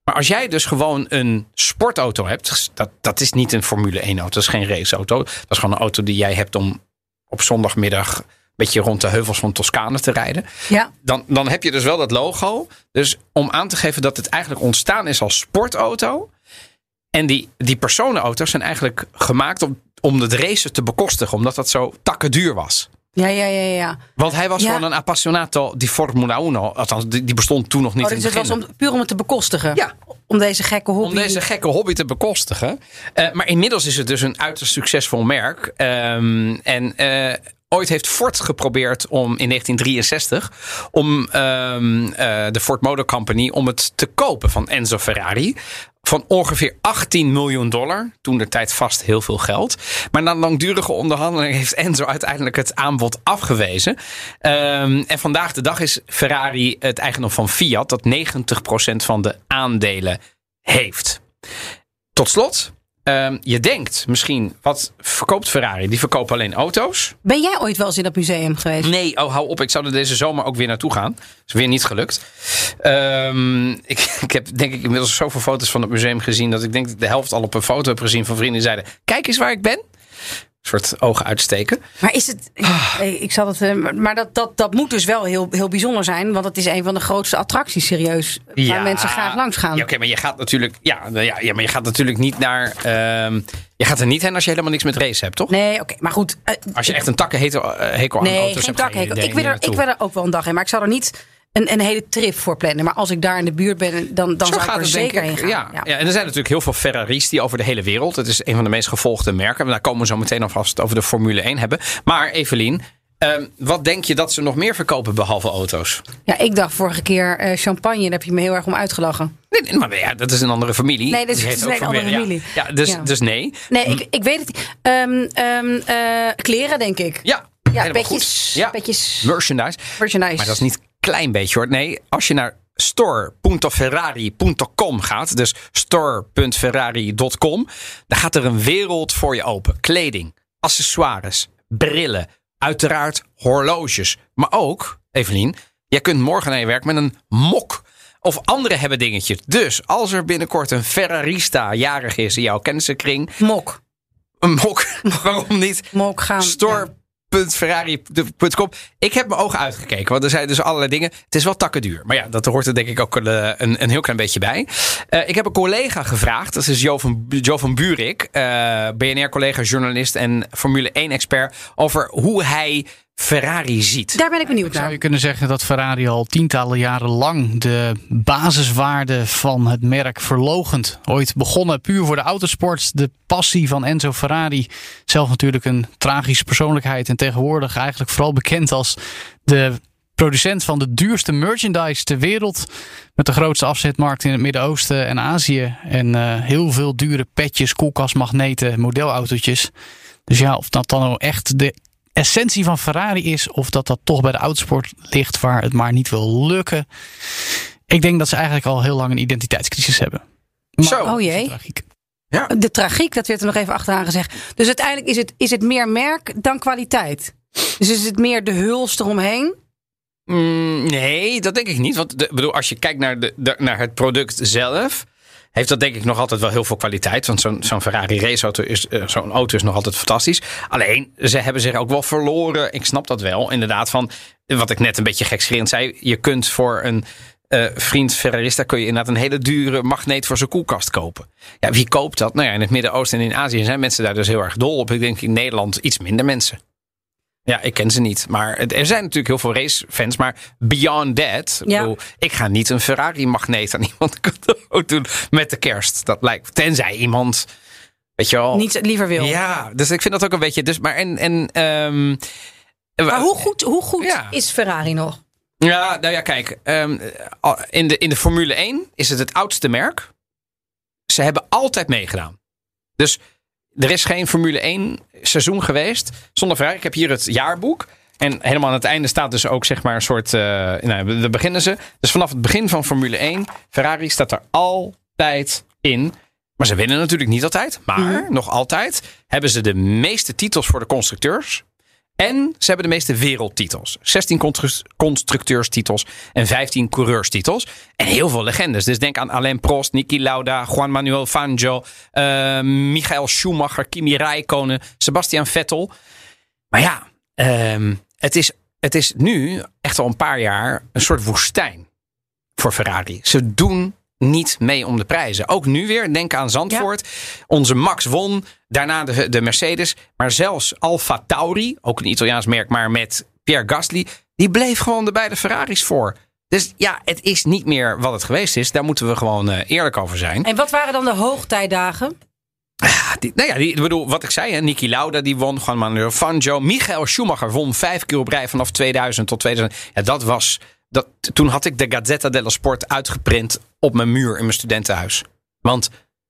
Speaker 1: Maar als jij dus gewoon een sportauto hebt, dat, dat is niet een Formule 1 auto, dat is geen raceauto. Dat is gewoon een auto die jij hebt om op zondagmiddag een beetje rond de heuvels van Toscane te rijden.
Speaker 2: Ja.
Speaker 1: Dan, dan heb je dus wel dat logo. Dus om aan te geven dat het eigenlijk ontstaan is als sportauto. En die, die personenauto's zijn eigenlijk gemaakt om, om het racen te bekostigen, omdat dat zo takken duur was.
Speaker 2: Ja, ja, ja, ja.
Speaker 1: Want hij was
Speaker 2: Ja.
Speaker 1: gewoon een appassionato di Formula 1. Althans, die, die bestond toen nog niet
Speaker 2: Oh,
Speaker 1: in
Speaker 2: dus
Speaker 1: het
Speaker 2: het was om, puur om het te bekostigen.
Speaker 1: Ja.
Speaker 2: Om deze gekke hobby.
Speaker 1: Om deze gekke hobby te bekostigen. Eh, maar inmiddels is het dus een uiterst succesvol merk. Ehm, en eh, ooit heeft Ford geprobeerd om in 1963 om ehm, eh, de Ford Motor Company om het te kopen van Enzo Ferrari. Van ongeveer 18 miljoen dollar. Toen de tijd vast heel veel geld. Maar na langdurige onderhandeling heeft Enzo uiteindelijk het aanbod afgewezen. Ehm, en vandaag de dag is Ferrari het eigendom van Fiat. Dat 90% van de aandelen heeft. Tot slot. Ehm, je denkt misschien, wat verkoopt Ferrari? Die verkopen alleen auto's.
Speaker 2: Ben jij ooit wel eens in dat museum geweest?
Speaker 1: Nee, oh, hou op. Ik zou er deze zomer ook weer naartoe gaan. Is weer niet gelukt. Ehm, ik, ik heb denk ik inmiddels zoveel foto's van het museum gezien... dat ik denk dat de helft al op een foto heb gezien van vrienden die zeiden... kijk eens waar ik ben. Soort ogen uitsteken.
Speaker 2: Maar is het.
Speaker 1: Ah.
Speaker 2: Ik, ik zal het. eh, Maar dat, dat, dat moet dus wel heel, heel bijzonder zijn. Want het is een van de grootste attracties, serieus. Waar mensen graag langs gaan.
Speaker 1: Ja, oké, maar je gaat natuurlijk... Ja, nou ja, ja, maar je gaat natuurlijk niet naar... ehm, je gaat er niet heen als je helemaal niks met race hebt, toch?
Speaker 2: Nee, oké. maar goed. eh,
Speaker 1: Als je echt een takkenhekel hekel aan
Speaker 2: nee,
Speaker 1: auto's
Speaker 2: geen
Speaker 1: hebt,
Speaker 2: Ik, ik, wil er, ik wil er ook wel een dag heen. Maar ik zou er niet een, een hele trip voor plannen. Maar als ik daar in de buurt ben, dan, dan
Speaker 1: Zo
Speaker 2: zou ik er
Speaker 1: het,
Speaker 2: zeker
Speaker 1: ik.
Speaker 2: heen gaan.
Speaker 1: Ja, ja. en er zijn natuurlijk heel veel Ferraris die over de hele wereld. Het is een van de meest gevolgde merken. En daar komen we zo meteen het over de Formule 1 hebben. Maar Evelien, ehm, wat denk je dat ze nog meer verkopen behalve auto's?
Speaker 2: Ja, ik dacht vorige keer eh, champagne. Daar heb je me heel erg om uitgelachen.
Speaker 1: Nee, nee, maar ja, dat is een andere familie.
Speaker 2: Nee, dat is- een andere
Speaker 1: Formule-
Speaker 2: familie.
Speaker 1: Ja, ja, dus,
Speaker 2: Ja.
Speaker 1: dus nee.
Speaker 2: Nee, ik, ik weet het niet. Ehm, ehm, eh, kleren, denk ik.
Speaker 1: Ja,
Speaker 2: Ja, petjes.
Speaker 1: Ja.
Speaker 2: Petjes.
Speaker 1: Merchandise.
Speaker 2: Merchandise.
Speaker 1: Maar dat is niet klein beetje hoor. Nee, als je naar store.ferrari.com gaat, dus store.ferrari.com, dan gaat er een wereld voor je open. Kleding, accessoires, brillen, uiteraard horloges. Maar ook, Evelien, jij kunt morgen naar je werk met een mok. Of anderen hebben dingetjes. Dus als er binnenkort een Ferrarista jarig is in jouw kennissenkring,
Speaker 2: Mok.
Speaker 1: een mok, waarom niet?
Speaker 2: Mok gaan.
Speaker 1: Store.ferrari.com. Ik heb mijn ogen uitgekeken, want er zijn dus allerlei dingen. Het is wel takkenduur. Maar ja, dat hoort er denk ik ook een, een, een heel klein beetje bij. Eh, ik heb een collega gevraagd. Dat is Jo van, jo van Buurik. eh, BNR-collega, journalist en Formule 1-expert. Over hoe hij Ferrari ziet.
Speaker 2: Daar ben ik benieuwd
Speaker 5: Zou
Speaker 2: naar.
Speaker 5: je kunnen zeggen dat Ferrari al tientallen jaren lang de basiswaarde van het merk verlogent. Ooit begonnen puur voor de autosport. De passie van Enzo Ferrari. Zelf natuurlijk een tragische persoonlijkheid. En tegenwoordig eigenlijk vooral bekend als de producent van de duurste merchandise ter wereld. Met de grootste afzetmarkt in het Midden-Oosten en Azië. En eh, heel veel dure petjes, koelkastmagneten, modelautootjes. Dus ja, of dat dan nou echt de essentie van Ferrari is, of dat dat toch bij de autosport ligt waar het maar niet wil lukken. Ik denk dat ze eigenlijk al heel lang een identiteitscrisis hebben. Maar
Speaker 1: Zo.
Speaker 2: Oh jee.
Speaker 5: tragiek.
Speaker 2: De tragiek, dat werd er nog even achteraan gezegd. Dus uiteindelijk is het, is het meer merk dan kwaliteit. Dus is het meer de huls eromheen?
Speaker 1: Mm, nee, dat denk ik niet. Want de, bedoel, als je kijkt naar, de, de- naar het product zelf. Heeft dat denk ik nog altijd wel heel veel kwaliteit. Want zo'n Ferrari raceauto is, eh, zo'n auto is nog altijd fantastisch. Alleen, ze hebben zich ook wel verloren. Ik snap dat wel. Inderdaad, van wat ik net een beetje gekscherend zei. Je kunt voor een eh, vriend Ferrarista kun je inderdaad een hele dure magneet voor zijn koelkast kopen. Ja, wie koopt dat? Nou ja, in het Midden-Oosten en in Azië zijn mensen daar dus heel erg dol op. Ik denk in Nederland iets minder mensen. Ja, ik ken ze niet. Maar er zijn natuurlijk heel veel racefans. Maar beyond that. Ik,
Speaker 2: Ja.
Speaker 1: bedoel, ik ga niet een Ferrari-magneet aan iemand cadeau doen met de kerst. Dat lijkt. Tenzij iemand. Weet je wel.
Speaker 2: Niet liever wil.
Speaker 1: Ja, dus ik vind dat ook een beetje. Dus, maar en. en ehm,
Speaker 2: Maar hoe goed, hoe goed
Speaker 1: Ja.
Speaker 2: is Ferrari nog?
Speaker 1: Ja, nou ja, kijk. ehm, in, de, in de Formule 1 is het het oudste merk. Ze hebben altijd meegedaan. Dus er is geen Formule 1 seizoen geweest zonder Ferrari. Ik heb hier het jaarboek. En helemaal aan het einde staat dus ook zeg maar een soort... Uh, nou, daar beginnen ze. Dus vanaf het begin van Formule 1, Ferrari staat er altijd in. Maar ze winnen natuurlijk niet altijd. Maar
Speaker 2: Mhm.
Speaker 1: nog altijd hebben ze de meeste titels voor de constructeurs. En ze hebben de meeste wereldtitels. 16 constru- constructeurstitels en 15 coureurstitels. En heel veel legendes. Dus denk aan Alain Prost, Niki Lauda, Juan Manuel Fangio, eh, Michael Schumacher, Kimi Räikkönen, Sebastian Vettel. Maar ja, ehm, het, is, het is nu echt al een paar jaar een soort woestijn voor Ferrari. Ze doen niet mee om de prijzen. Ook nu weer, denk aan Zandvoort. Onze Max won, daarna de, de Mercedes. Maar zelfs Alfa Tauri, ook een Italiaans merk, maar met Pierre Gasly, die bleef gewoon de beide Ferraris voor. Dus ja, het is niet meer wat het geweest is. Daar moeten we gewoon eh, eerlijk over zijn.
Speaker 2: En wat waren dan de hoogtijdagen?
Speaker 1: Ah, die, nou ja, die, ik bedoel, wat ik zei, hè, Niki Lauda die won, Juan Manuel Fangio. Michael Schumacher won vijf keer op rij vanaf 2000 tot 2000. Ja, dat was, dat, toen had ik de Gazzetta dello Sport uitgeprint op mijn muur in mijn studentenhuis. Want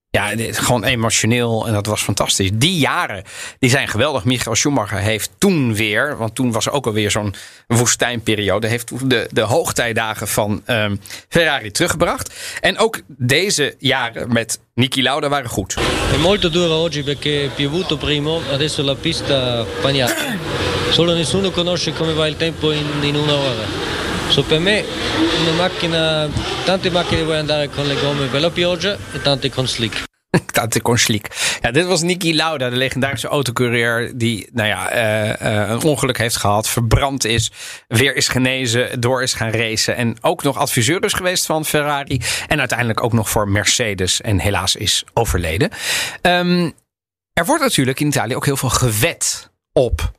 Speaker 1: ja, gewoon emotioneel en dat was fantastisch. Die jaren, die zijn geweldig. Michael Schumacher heeft toen weer, want toen was er ook alweer zo'n woestijnperiode, heeft de, de hoogtijdagen van ehm, Ferrari teruggebracht. En ook deze jaren met Niki Lauda waren goed.
Speaker 6: Molto dura oggi perché piovuto primo, adesso la pista bagnata. Solo nessuno conosce come va il tempo in, in una ora. So per me una macchina, tante macchine vuoi andare con le gomme per pioggia e tante con slick.
Speaker 1: Tante Consliek. Ja, dit was Niki Lauda, de legendarische autocoureur. Die nou ja, eh, eh, een ongeluk heeft gehad, verbrand is, weer is genezen, door is gaan racen. En ook nog adviseur is geweest van Ferrari. En uiteindelijk ook nog voor Mercedes. En helaas is overleden. Ehm, er wordt natuurlijk in Italië ook heel veel gewet op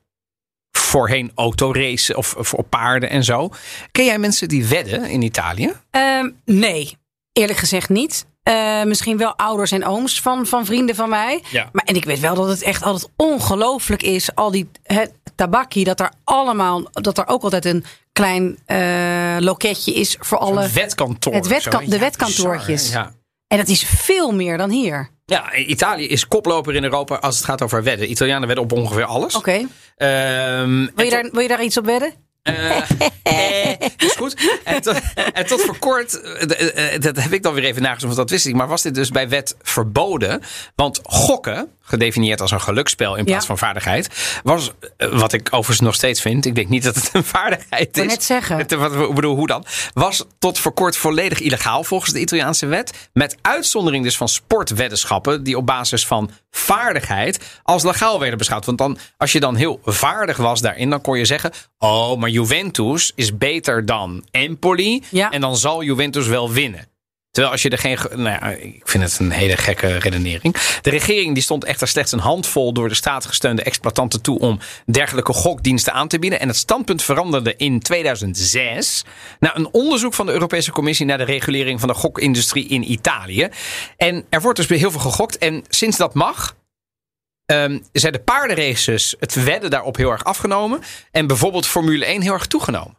Speaker 1: voorheen autoracen of, of op paarden en zo. Ken jij mensen die wedden in Italië?
Speaker 2: Ehm, nee, eerlijk gezegd niet. Eh, misschien wel ouders en ooms van, van vrienden van mij.
Speaker 1: Ja.
Speaker 2: Maar, en ik weet wel dat het echt altijd ongelooflijk is. Al die het tabakkie, dat er allemaal, dat er ook altijd een klein eh, loketje is voor alle.
Speaker 1: Het wetkantoor.
Speaker 2: Het
Speaker 1: zo,
Speaker 2: wetkan- de
Speaker 1: Ja,
Speaker 2: wetkantoortjes.
Speaker 1: bizar? Ja.
Speaker 2: En dat is veel meer dan hier.
Speaker 1: Ja, Italië is koploper in Europa als het gaat over wedden. Italianen wedden op ongeveer alles.
Speaker 2: Oké.
Speaker 1: Ehm,
Speaker 2: Wil,
Speaker 1: en
Speaker 2: je daar- wil je daar iets op wedden?
Speaker 1: Eh, eh, is goed. En tot, en tot voor kort, eh, eh, eh, dat heb ik dan weer even nagezocht, want dat wist ik. Maar was dit dus bij wet verboden? Want gokken, gedefinieerd als een geluksspel in plaats
Speaker 2: Ja.
Speaker 1: van vaardigheid, was wat ik overigens nog steeds vind. Ik denk niet dat het een vaardigheid is.
Speaker 2: net zeggen.
Speaker 1: Het- wat- Ik bedoel, hoe dan? Was tot voor kort volledig illegaal volgens de Italiaanse wet. Met uitzondering dus van sportweddenschappen die op basis van vaardigheid als legaal werden beschouwd. Want dan, als je dan heel vaardig was daarin, dan kon je zeggen: Oh, maar Juventus is beter dan Empoli.
Speaker 2: Ja.
Speaker 1: En dan zal Juventus wel winnen. Terwijl als je er geen. ge- Nou ja, ik vind het een hele gekke redenering. De regering die stond echter slechts een handvol door de staat gesteunde exploitanten toe om dergelijke gokdiensten aan te bieden. En het standpunt veranderde in 2006 na een onderzoek van de Europese Commissie naar de regulering van de gokindustrie in Italië. En er wordt dus weer heel veel gegokt. En sinds dat mag, ehm, zijn de paardenraces, het wedden daarop heel erg afgenomen. En bijvoorbeeld Formule 1 heel erg toegenomen.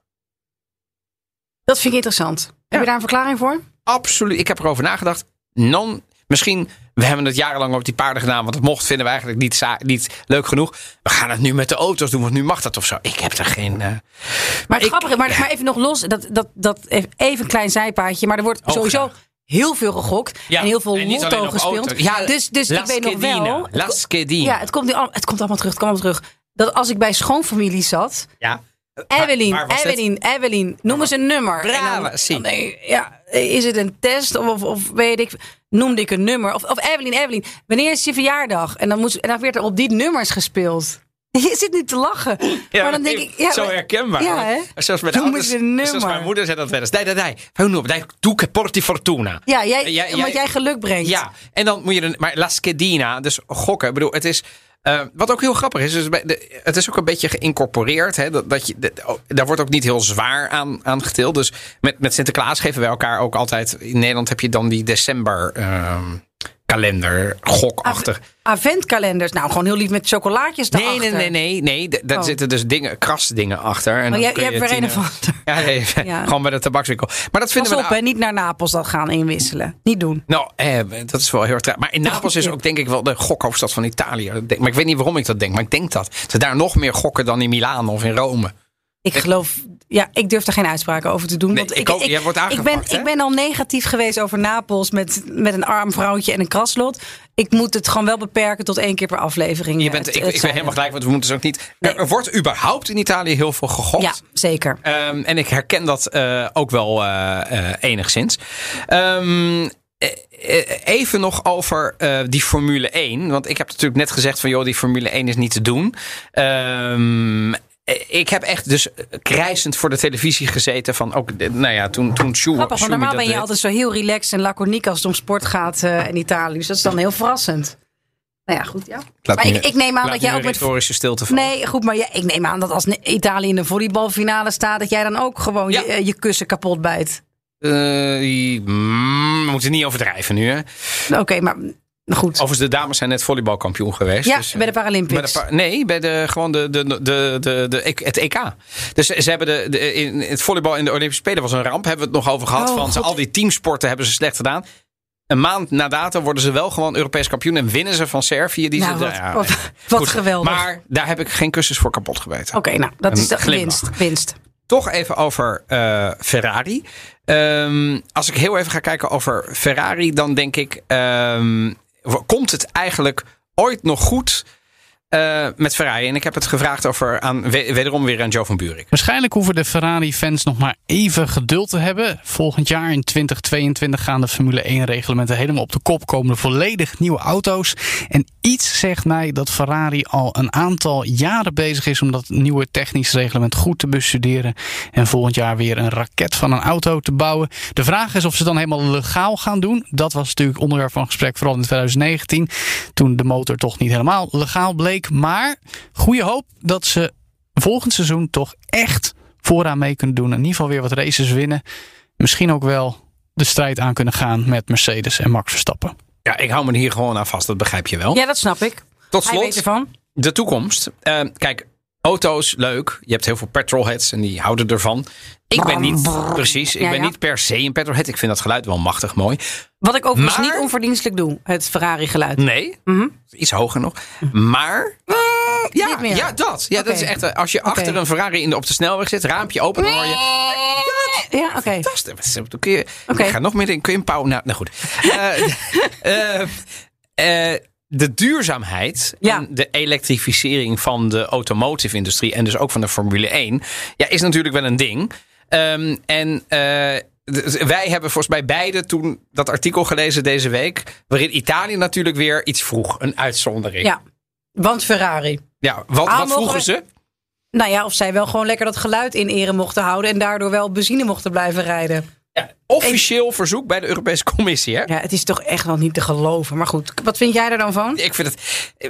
Speaker 2: Dat vind ik interessant. Heb je daar een verklaring voor?
Speaker 1: Absoluut. Ik heb erover nagedacht. Non, misschien, we hebben het jarenlang op die paarden gedaan. Want het mocht, vinden we eigenlijk niet, niet leuk genoeg. We gaan het nu met de auto's doen, want nu mag dat of zo. Ik heb er geen... eh,
Speaker 2: Maar het
Speaker 1: Ik-
Speaker 2: grappige, maar, maar even nog los, dat, dat, dat even een klein zijpaadje. Maar er wordt
Speaker 1: Oh,
Speaker 2: sowieso
Speaker 1: graag.
Speaker 2: Heel veel gegokt
Speaker 1: Ja,
Speaker 2: en heel veel lotto gespeeld.
Speaker 1: Ja,
Speaker 2: dus dus ik weet nog wel.
Speaker 1: Schedina.
Speaker 2: Ja, het komt, het komt allemaal terug. Het komt allemaal terug. Dat als ik bij schoonfamilie zat.
Speaker 1: ja.
Speaker 2: Evelien,
Speaker 1: waar was het?
Speaker 2: Evelien, Evelien, noem eens een nummer.
Speaker 1: Brava, zie.
Speaker 2: ja, is het een test of, of, of weet ik, noemde ik een nummer. Of, of Evelien, Evelien, wanneer is je verjaardag? En dan, moest, en dan werd er op die nummers gespeeld. Je zit nu te lachen.
Speaker 1: Ja,
Speaker 2: maar dan denk ik, ja,
Speaker 1: zo herkenbaar.
Speaker 2: Ja, hè?
Speaker 1: Zoals mijn ouders, zoals mijn moeder zei dat wel eens. Dai, dai, dai. Fai un numero. Dai, tu che porti fortuna.
Speaker 2: Ja, jij, omdat jij geluk brengt.
Speaker 1: Ja, en dan moet je er, maar La Schedina, dus gokken. Ik bedoel, het is. eh, wat ook heel grappig is, is de, het is ook een beetje geïncorporeerd. Hè, dat, dat je, oh, daar wordt ook niet heel zwaar aan, aan getild. Dus met, met Sinterklaas geven wij elkaar ook altijd. In Nederland heb je dan die december. ehm, kalender, gokachtig.
Speaker 2: Adventkalenders. Nou, gewoon heel lief met chocolaatjes
Speaker 1: Nee,
Speaker 2: erachter.
Speaker 1: nee, nee, nee, nee. Daar
Speaker 2: Oh.
Speaker 1: zitten dus dingen, krasdingen achter. En
Speaker 2: Oh, jij,
Speaker 1: kun
Speaker 2: jij
Speaker 1: je
Speaker 2: hebt weer een
Speaker 1: euro-
Speaker 2: ander.
Speaker 1: Ja, nee,
Speaker 2: Ja.
Speaker 1: gewoon bij de tabakswinkel. Maar dat vinden
Speaker 2: Pas
Speaker 1: we
Speaker 2: op,
Speaker 1: nou-
Speaker 2: hè, niet naar Napels dat gaan inwisselen. Niet doen.
Speaker 1: Nou, eh, dat is wel heel erg traag. Maar in Napels is ook denk ik wel de gokhoofdstad van Italië. Maar ik weet niet waarom ik dat denk. Maar ik denk dat. Ze daar nog meer gokken dan in Milaan of in Rome.
Speaker 2: Ik geloof, ja, ik durf er geen uitspraken over te doen.
Speaker 1: Nee,
Speaker 2: want
Speaker 1: ik ook. Jij wordt
Speaker 2: ik
Speaker 1: aangepakt,
Speaker 2: ben,
Speaker 1: hè?
Speaker 2: ik ben al negatief geweest over Napels met, met een arm vrouwtje en een kraslot. Ik moet het gewoon wel beperken tot één keer per aflevering.
Speaker 1: Je
Speaker 2: eh,
Speaker 1: bent,
Speaker 2: het-
Speaker 1: ik,
Speaker 2: het
Speaker 1: ik ben helemaal gelijk, want we moeten dus ook niet.
Speaker 2: Nee.
Speaker 1: Er, wordt überhaupt in Italië heel veel gegokt.
Speaker 2: Ja, zeker.
Speaker 1: Ehm, en ik herken dat eh, ook wel eh, enigszins. Ehm, eh, eh, even nog over die Formule 1. Want ik heb natuurlijk net gezegd van joh, die Formule 1 is niet te doen. Ehm, eh, ik heb echt dus krijzend voor de televisie gezeten van ook, eh, nou ja, toen, toen Schu-
Speaker 2: Grappig, want
Speaker 1: Schumi
Speaker 2: normaal ben je
Speaker 1: deed.
Speaker 2: altijd zo heel relaxed en laconiek als het om sport gaat eh, in Italië. Dus dat is dan heel verrassend. Nou ja, goed. Ja.
Speaker 1: Laat
Speaker 2: Maar ik, ik neem aan dat jij ook met
Speaker 1: retorische stilte vallen.
Speaker 2: Nee, goed, maar ja, ik neem aan dat als Italië in de volleybalfinale staat, dat jij dan ook gewoon
Speaker 1: Ja.
Speaker 2: je, eh, je kussen kapot bijt.
Speaker 1: Eh, mm, we moeten niet overdrijven nu. Hè.
Speaker 2: Oké, maar goed.
Speaker 1: Overigens, de dames zijn net volleybalkampioen geweest.
Speaker 2: ja,
Speaker 1: dus,
Speaker 2: bij de Paralympics.
Speaker 1: Bij de pa- nee, bij de, gewoon de, de, de, de, de, E- het EK. Dus ze hebben de, de, in het volleybal in de Olympische Spelen was een ramp. Hebben we het nog over gehad.
Speaker 2: Oh,
Speaker 1: van ze, al die teamsporten hebben ze slecht gedaan. Een maand na dato worden ze wel gewoon Europees kampioen. En winnen ze van Servië. Die
Speaker 2: Nou,
Speaker 1: ze,
Speaker 2: wat-
Speaker 1: ja,
Speaker 2: wat- wat geweldig.
Speaker 1: Maar daar heb ik geen kussens voor kapot gebeten.
Speaker 2: Oké, nou, dat is de
Speaker 1: glimlach.
Speaker 2: winst. winst.
Speaker 1: Toch even over eh, Ferrari. Ehm, als ik heel even ga kijken over Ferrari, dan denk ik: ehm, komt het eigenlijk ooit nog goed eh, met Ferrari? En ik heb het gevraagd over aan, we- wederom weer aan Joe van Buurik.
Speaker 5: Waarschijnlijk hoeven de Ferrari-fans nog maar even geduld te hebben. Volgend jaar in 2022 gaan de Formule 1-reglementen helemaal op de kop. Komen er volledig nieuwe auto's. En iets zegt mij dat Ferrari al een aantal jaren bezig is om dat nieuwe technisch reglement goed te bestuderen. En volgend jaar weer een raket van een auto te bouwen. De vraag is of ze dan helemaal legaal gaan doen. Dat was natuurlijk onderwerp van gesprek, vooral in 2019. Toen de motor toch niet helemaal legaal bleek. Maar goede hoop dat ze volgend seizoen toch echt vooraan mee kunnen doen. In ieder geval weer wat races winnen. Misschien ook wel de strijd aan kunnen gaan met Mercedes en Max Verstappen.
Speaker 1: Ja, ik hou me hier gewoon aan vast, dat begrijp je wel.
Speaker 2: Ja, dat snap ik.
Speaker 1: Tot
Speaker 2: Hij weet
Speaker 1: slot,
Speaker 2: ervan.
Speaker 1: de toekomst. Eh, kijk, auto's, leuk. Je hebt heel veel petrolheads en die houden ervan. Ik ben niet, precies, ik
Speaker 2: Ja,
Speaker 1: ben
Speaker 2: ja.
Speaker 1: niet per se een petrolhead. Ik vind dat geluid wel machtig mooi.
Speaker 2: Wat ik overigens
Speaker 1: Maar-
Speaker 2: niet onverdienstelijk doe. Het Ferrari geluid.
Speaker 1: Nee, iets hoger nog. Maar. ja,
Speaker 2: Niet meer.
Speaker 1: ja, dat. Ja, dat is echt. eh, Als je achter een Ferrari in de, op de snelweg zit, raampje open, dan hoor je.
Speaker 2: Ja, oké.
Speaker 1: Fantastisch. Kun je. Ik ga nog meer in. Kun je een pauw. Nou, nou goed. Eh, eh, eh, de duurzaamheid
Speaker 2: Ja.
Speaker 1: en de elektrificering van de automotive industrie en dus ook van de Formule 1 ja, is natuurlijk wel een ding. Ehm, en eh, wij hebben volgens mij beide toen dat artikel gelezen deze week, waarin Italië natuurlijk weer iets vroeg, een uitzondering.
Speaker 2: Ja, want Ferrari.
Speaker 1: Ja, wat,
Speaker 2: Ah,
Speaker 1: wat
Speaker 2: mogen
Speaker 1: vroegen
Speaker 2: we-
Speaker 1: ze?
Speaker 2: Nou ja, of zij wel gewoon lekker dat geluid in ere mochten houden. En daardoor wel benzine mochten blijven rijden.
Speaker 1: Ja, officieel verzoek bij de Europese Commissie. Hè?
Speaker 2: Ja, het is toch echt wel niet te geloven. Maar goed, wat vind jij er dan van?
Speaker 1: Ik, vind het,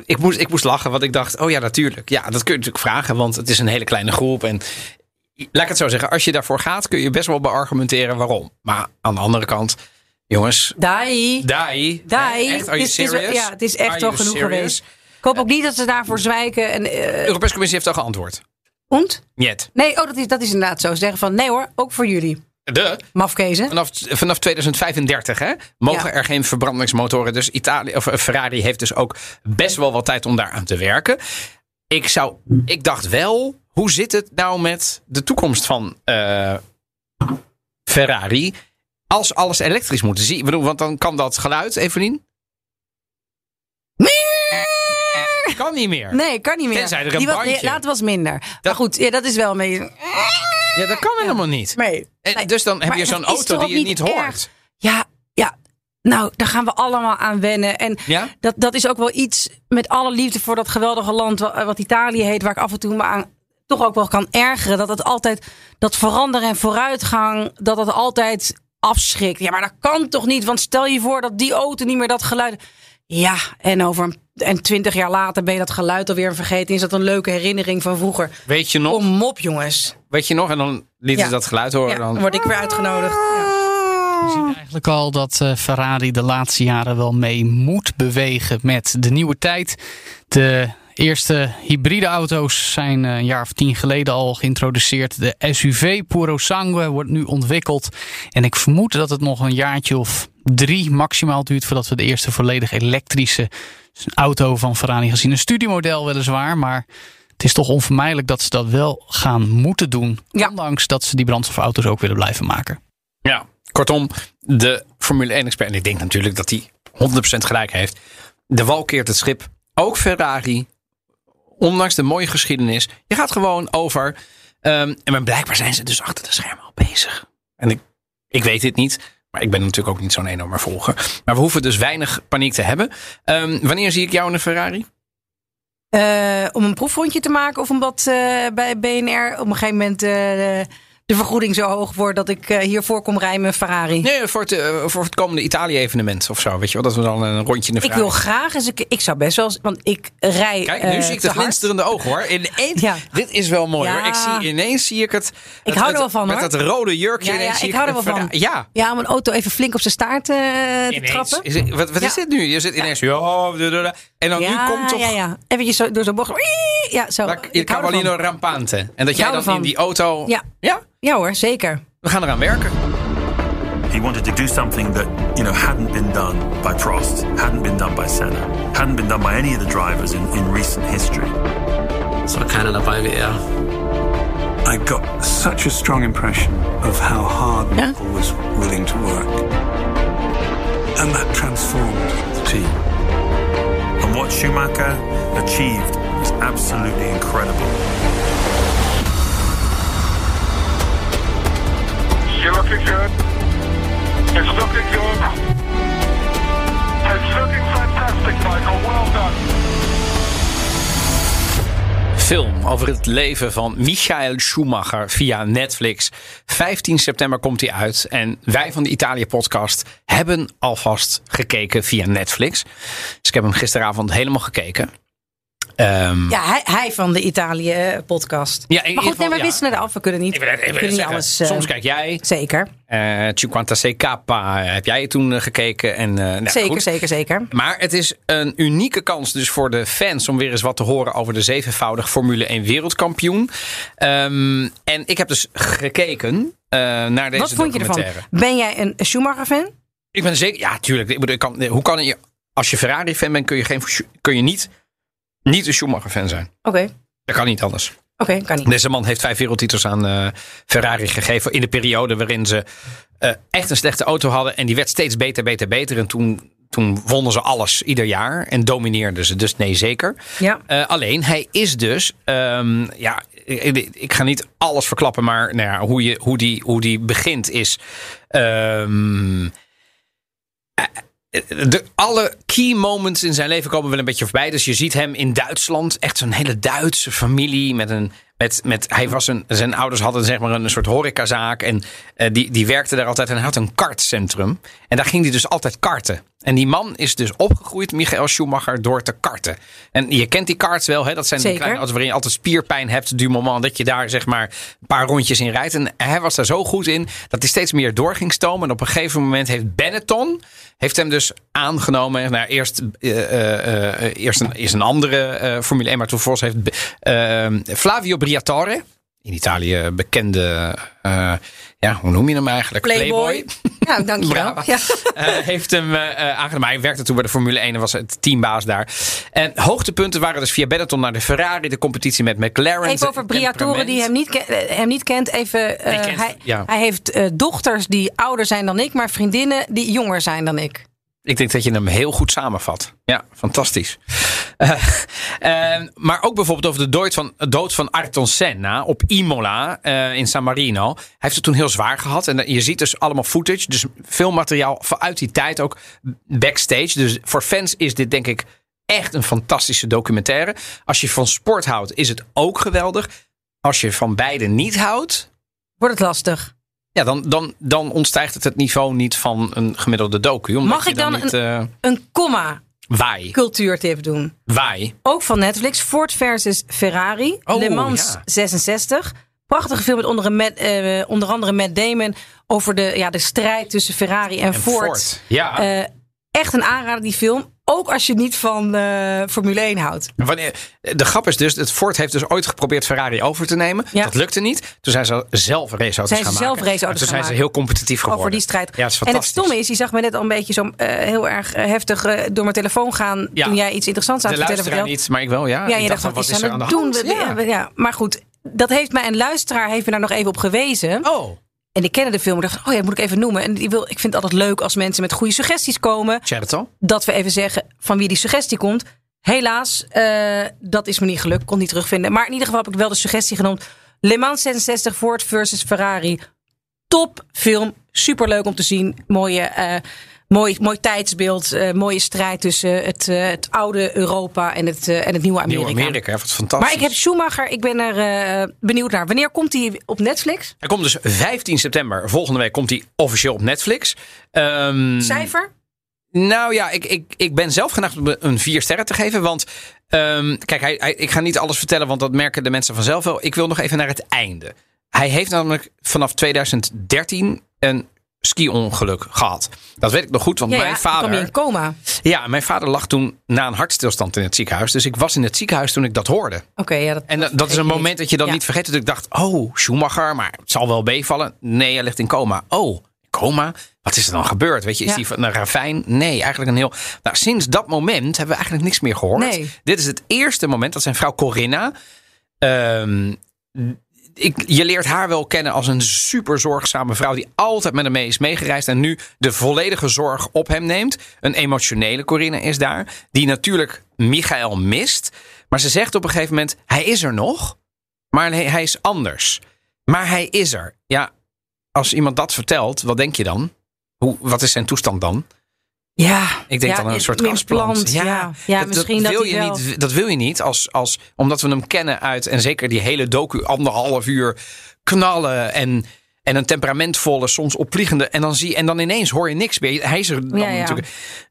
Speaker 1: ik, moest, ik moest lachen, want ik dacht, oh ja, natuurlijk. Ja, dat kun je natuurlijk vragen, want het is een hele kleine groep. En laat ik het zo zeggen, als je daarvoor gaat, kun je best wel beargumenteren waarom. Maar aan de andere kant, jongens,
Speaker 2: Dai.
Speaker 1: Dai.
Speaker 2: Dai.
Speaker 1: Echt, are
Speaker 2: is-
Speaker 1: serious?
Speaker 2: ja, het is echt
Speaker 1: you
Speaker 2: genoeg
Speaker 1: serious?
Speaker 2: geweest. Ik hoop ook niet dat ze daarvoor zwijken. En,
Speaker 1: De
Speaker 2: eh
Speaker 1: Europese Commissie heeft al geantwoord.
Speaker 2: ont?
Speaker 1: Niet.
Speaker 2: Nee, oh, dat is, dat is inderdaad zo. Ze zeggen van, nee hoor, ook voor jullie.
Speaker 1: De.
Speaker 2: Mafkezen.
Speaker 1: Vanaf, vanaf 2035 hè, mogen
Speaker 2: Ja.
Speaker 1: er geen verbrandingsmotoren. Dus Italië, of eh, Ferrari heeft dus ook best wel wat tijd om daaraan te werken. Ik, zou, ik dacht wel, hoe zit het nou met de toekomst van eh, Ferrari? Als alles elektrisch moet. Zie, ik bedoel, want dan kan dat geluid, Evelien? Kan niet meer.
Speaker 2: Nee, kan niet meer.
Speaker 1: Tenzij er een
Speaker 2: Die was-
Speaker 1: bandje.
Speaker 2: nee, Laat was minder. Maar goed, ja, dat is wel een beetje...
Speaker 1: Ja, dat kan helemaal niet.
Speaker 2: Nee.
Speaker 1: En
Speaker 2: Nee.
Speaker 1: dus dan heb
Speaker 2: Maar
Speaker 1: je zo'n auto die je niet hoort.
Speaker 2: Ja, ja. Nou, daar gaan we allemaal aan wennen. En
Speaker 1: Ja?
Speaker 2: dat, dat is ook wel iets met alle liefde voor dat geweldige land wa- wat Italië heet, waar ik af en toe me aan toch ook wel kan ergeren. Dat het altijd, dat veranderen en vooruitgang, dat het altijd afschrikt. Ja, maar dat kan toch niet? Want stel je voor dat die auto niet meer dat geluid. Ja, en over een, en twintig jaar later ben je dat geluid alweer vergeten. Is dat een leuke herinnering van vroeger?
Speaker 1: Weet je nog?
Speaker 2: Kom op, jongens.
Speaker 1: Weet je nog? En dan lieten
Speaker 2: Ja.
Speaker 1: ze dat geluid horen.
Speaker 2: Ja,
Speaker 1: dan...
Speaker 2: dan word ik weer uitgenodigd. Ja.
Speaker 5: Je ziet eigenlijk al dat eh, Ferrari de laatste jaren wel mee moet bewegen met de nieuwe tijd. De eerste hybride auto's zijn eh, een jaar of tien geleden al geïntroduceerd. De SUV Puro Sangue wordt nu ontwikkeld. En ik vermoed dat het nog een jaartje of drie maximaal duurt voordat we de eerste volledig elektrische auto van Ferrari gaan zien. Een studiemodel weliswaar, maar het is toch onvermijdelijk dat ze dat wel gaan moeten doen.
Speaker 2: Ja.
Speaker 5: Ondanks dat ze die brandstofauto's ook willen blijven maken.
Speaker 1: Ja, kortom, de Formule 1-expert, en ik denk natuurlijk dat hij 100% gelijk heeft. De wal keert het schip. Ook Ferrari, ondanks de mooie geschiedenis. Je gaat gewoon over. ehm, en maar blijkbaar zijn ze dus achter de schermen al bezig. En ik, ik weet dit niet. Maar ik ben natuurlijk ook niet zo'n enorme volger. Maar we hoeven dus weinig paniek te hebben. Ehm, wanneer zie ik jou in een Ferrari?
Speaker 2: Eh, om een proefrondje te maken of omdat eh, bij BNR op een gegeven moment eh, de, vergoeding zo hoog wordt dat ik eh, hiervoor kom rijden met Ferrari.
Speaker 1: Nee, voor het, eh, voor het komende Italië-evenement of zo. Weet je wel, dat we dan een rondje in de
Speaker 2: Ik
Speaker 1: Ferrari.
Speaker 2: wil graag eens, een keer- ik zou best wel, eens- want ik rij.
Speaker 1: Kijk, nu
Speaker 2: eh,
Speaker 1: zie ik de glinsterende ogen hoor. Ineens,
Speaker 2: Ja.
Speaker 1: Dit is wel mooi
Speaker 2: Ja.
Speaker 1: hoor. Ik zie, ineens zie ik het. het-
Speaker 2: hou er wel van,
Speaker 1: Met
Speaker 2: hoor.
Speaker 1: dat rode jurkje.
Speaker 2: Ja, ja,
Speaker 1: zie
Speaker 2: ik hou er wel van.
Speaker 1: Ja.
Speaker 2: Ja, om een auto even flink op zijn staart te
Speaker 1: Ineens.
Speaker 2: trappen.
Speaker 1: Is het- wat wat is dit nu? Je zit ineens. Ja, da, da, da. en dan nu komt toch.
Speaker 2: ja, ja. Eventjes zo, door zo'n bocht. Ja, zo.
Speaker 1: La-
Speaker 2: Ik hou
Speaker 1: Rampante. En dat jij dan in die auto.
Speaker 2: Ja.
Speaker 1: ja?
Speaker 2: Ja hoor, zeker.
Speaker 1: We gaan eraan werken.
Speaker 7: He wanted to do something that, you know, hadn't been done by Prost, hadn't been done by Senna, hadn't been done by any of the drivers in, in recent history.
Speaker 8: Es war keiner dabei wie er.
Speaker 3: I got such a strong impression of how hard Michael was willing to work. And that transformed the team.
Speaker 7: And what Schumacher achieved was absolutely incredible.
Speaker 9: Looking good. It's looking good. It's looking fantastic, Michael. Well done.
Speaker 1: Film over het leven van Michael Schumacher via Netflix. 15 september komt hij uit. En wij van de Italië podcast hebben alvast gekeken via Netflix. Dus ik heb hem gisteravond helemaal gekeken. Ehm,
Speaker 2: Ja, hij, hij van de Italië-podcast.
Speaker 1: Ja, in
Speaker 2: maar goed, nee, we
Speaker 1: ja.
Speaker 2: wisselen eraf. We kunnen niet,
Speaker 1: Ik wil het even
Speaker 2: kunnen niet alles... eh,
Speaker 1: Soms kijk jij.
Speaker 2: Zeker,
Speaker 1: eh 56 Kappa heb jij toen eh, gekeken. En, eh, nou,
Speaker 2: zeker,
Speaker 1: goed.
Speaker 2: zeker, zeker.
Speaker 1: Maar het is een unieke kans dus voor de fans om weer eens wat te horen over de zevenvoudig Formule 1 wereldkampioen. Ehm, en ik heb dus gekeken eh, naar deze
Speaker 2: Wat vond je ervan? Ben jij een Schumacher-fan?
Speaker 1: Ik ben zeker, ja, tuurlijk. Ik bedoel, ik kan, hoe kan je, als je Ferrari-fan bent, kun je, geen, kun je niet, niet een Schumacher-fan zijn.
Speaker 2: Oké,
Speaker 1: Dat kan niet anders.
Speaker 2: oké, kan niet.
Speaker 1: Deze man heeft vijf wereldtitels aan eh, Ferrari gegeven. In de periode waarin ze eh, echt een slechte auto hadden. En die werd steeds beter, beter, beter. En toen, toen wonnen ze alles ieder jaar. En domineerden ze. Dus nee, zeker.
Speaker 2: Ja.
Speaker 1: Eh, alleen, hij is dus. ehm, ja, ik, ik ga niet alles verklappen. Maar nou ja, hoe, je, hoe, die, hoe die begint is. ehm, eh, de, alle key moments in zijn leven komen wel een beetje voorbij. Dus je ziet hem in Duitsland. Echt zo'n hele Duitse familie. Met een, met, met, hij was een, zijn ouders hadden zeg maar een soort horecazaak. En eh, die, die werkte daar altijd. En hij had een kartcentrum. En daar ging hij dus altijd karten. En die man is dus opgegroeid, Michael Schumacher, door te karten. En je kent die karts wel. Hè? Dat zijn die kleine auto's waarin je altijd spierpijn hebt. Du moment dat je daar zeg maar een paar rondjes in rijdt. En hij was daar zo goed in dat hij steeds meer door ging stomen. En op een gegeven moment heeft Benetton heeft hem dus aangenomen. Nou, eerst, eh, eh, eh, eerst een, is een andere Formule 1, maar toen heeft eh, Flavio Briatore, in Italië bekende, eh, ja, hoe noem je hem eigenlijk?
Speaker 2: Playboy. Ja, dankjewel. Ja.
Speaker 1: Eh, heeft hem eh, aangenomen. Hij werkte toen bij de Formule 1 en was het teambaas daar. En hoogtepunten waren dus via Benetton naar de Ferrari, de competitie met McLaren.
Speaker 2: Even over Briatore die hem niet, hem niet kent. Even,
Speaker 1: kent-
Speaker 2: hij,
Speaker 1: ja.
Speaker 2: hij heeft dochters die ouder zijn dan ik, maar vriendinnen die jonger zijn dan ik.
Speaker 1: Ik denk dat je hem heel goed samenvat. Ja, fantastisch. Eh, eh, maar ook bijvoorbeeld over de dood van, dood van Ayrton Senna op Imola eh, in San Marino. Hij heeft het toen heel zwaar gehad. En je ziet dus allemaal footage. Dus veel materiaal vanuit die tijd ook backstage. Dus voor fans is dit denk ik echt een fantastische documentaire. Als je van sport houdt is het ook geweldig. Als je van beide niet houdt...
Speaker 2: Wordt het lastig?
Speaker 1: Ja, dan, dan, dan ontstijgt het het niveau niet van een gemiddelde docu. Omdat
Speaker 2: Mag ik dan
Speaker 1: niet, eh
Speaker 2: Een comma
Speaker 1: waai.
Speaker 2: cultuurtip doen.
Speaker 1: Waai.
Speaker 2: Ook van Netflix. Ford versus Ferrari.
Speaker 1: Oh,
Speaker 2: Le Mans
Speaker 1: ja.
Speaker 2: 66. Prachtige film met onder, met, eh, onder andere Matt Damon over de, ja, de strijd tussen Ferrari en,
Speaker 1: En
Speaker 2: Ford.
Speaker 1: Ford, ja.
Speaker 2: Eh, echt een aanrader, die film. Ook als je niet van eh, Formule 1 houdt.
Speaker 1: Wanneer, de grap is dus, het Ford heeft dus ooit geprobeerd Ferrari over te nemen.
Speaker 2: Ja.
Speaker 1: Dat lukte niet. Toen zijn ze zelf raceauto's
Speaker 2: Zijn ze zelf raceauto's
Speaker 1: Toen
Speaker 2: gaan
Speaker 1: zijn ze heel competitief geworden.
Speaker 2: Over die strijd.
Speaker 1: Ja,
Speaker 2: en het stomme is, je zag me net al een beetje zo eh, heel erg eh, heftig door mijn telefoon gaan.
Speaker 1: Ja.
Speaker 2: toen jij iets interessants aan het vertellen
Speaker 1: luisteraar
Speaker 2: vertelde.
Speaker 1: niet, maar ik wel, ja.
Speaker 2: Ja,
Speaker 1: Ik
Speaker 2: je dacht,
Speaker 1: van,
Speaker 2: wat is er aan het doen?
Speaker 1: Ja.
Speaker 2: Ja. maar goed, dat heeft mij een luisteraar heeft me daar nog even op gewezen.
Speaker 1: Oh,
Speaker 2: En ik kende de film. Ik dacht, oh ja, moet ik even noemen. En die wil, ik vind het altijd leuk als mensen met goede suggesties komen. Dat we even zeggen van wie die suggestie komt. Helaas, eh, dat is me niet gelukt. Kon niet terugvinden. Maar in ieder geval heb ik wel de suggestie genoemd. Le Mans 66 Ford versus Ferrari. Top film. Super leuk om te zien. Mooie, eh, mooi, mooi tijdsbeeld. eh, mooie strijd tussen het, eh, het oude Europa en het, eh, en het nieuwe Amerika.
Speaker 1: Nieuw Amerika, wat fantastisch.
Speaker 2: Maar ik heb Schumacher. Ik ben er benieuwd naar. Wanneer komt hij op Netflix?
Speaker 1: Hij komt dus 15 september, volgende week, komt hij officieel op Netflix. Ehm,
Speaker 2: Cijfer?
Speaker 1: Nou ja, ik, ik, ik ben zelf geneigd om een vier sterren te geven. Want ehm, kijk, hij, hij- ik ga niet alles vertellen, want dat merken de mensen vanzelf wel. Ik wil nog even naar het einde. Hij heeft namelijk vanaf 2013 een ski-ongeluk gehad. Dat weet ik nog goed, want
Speaker 2: Ja, ja,
Speaker 1: mijn
Speaker 2: kwam je
Speaker 1: vader.
Speaker 2: in coma.
Speaker 1: Ja, mijn vader lag toen na een hartstilstand in het ziekenhuis. Dus ik was in het ziekenhuis toen ik dat hoorde.
Speaker 2: Oké, ja, dat,
Speaker 1: En dat, dat is een moment
Speaker 2: niet.
Speaker 1: dat je dan
Speaker 2: Ja.
Speaker 1: niet vergeet. Dat ik dacht, oh, Schumacher, maar het zal wel meevallen. Nee, hij ligt in coma. Oh, coma? Wat is er dan gebeurd? Weet je, is
Speaker 2: Ja.
Speaker 1: die van een ravijn? Nee, eigenlijk een heel... Nou, sinds dat moment hebben we eigenlijk niks meer gehoord.
Speaker 2: Nee.
Speaker 1: Dit is het eerste moment dat zijn vrouw Corinna... ehm, ik, je leert haar wel kennen als een super zorgzame vrouw die altijd met hem mee is meegereisd en nu de volledige zorg op hem neemt. Een emotionele Corinna is daar, die natuurlijk Michael mist. Maar ze zegt op een gegeven moment: hij is er nog, maar hij, hij is anders. Maar hij is er. Ja, als iemand dat vertelt, wat denk je dan? Hoe, wat is zijn toestand dan?
Speaker 2: Ja,
Speaker 1: Ik denk
Speaker 2: ja,
Speaker 1: dan een soort
Speaker 2: in
Speaker 1: kastplant.
Speaker 2: plant, Ja, ja, misschien dat,
Speaker 1: wil je
Speaker 2: wel...
Speaker 1: niet. Dat wil je niet, als, als, omdat we hem kennen uit en zeker die hele docu anderhalf uur knallen en, en een temperamentvolle, soms opvliegende en dan zie en dan ineens hoor je niks meer. Hij is er dan
Speaker 2: Ja,
Speaker 1: natuurlijk.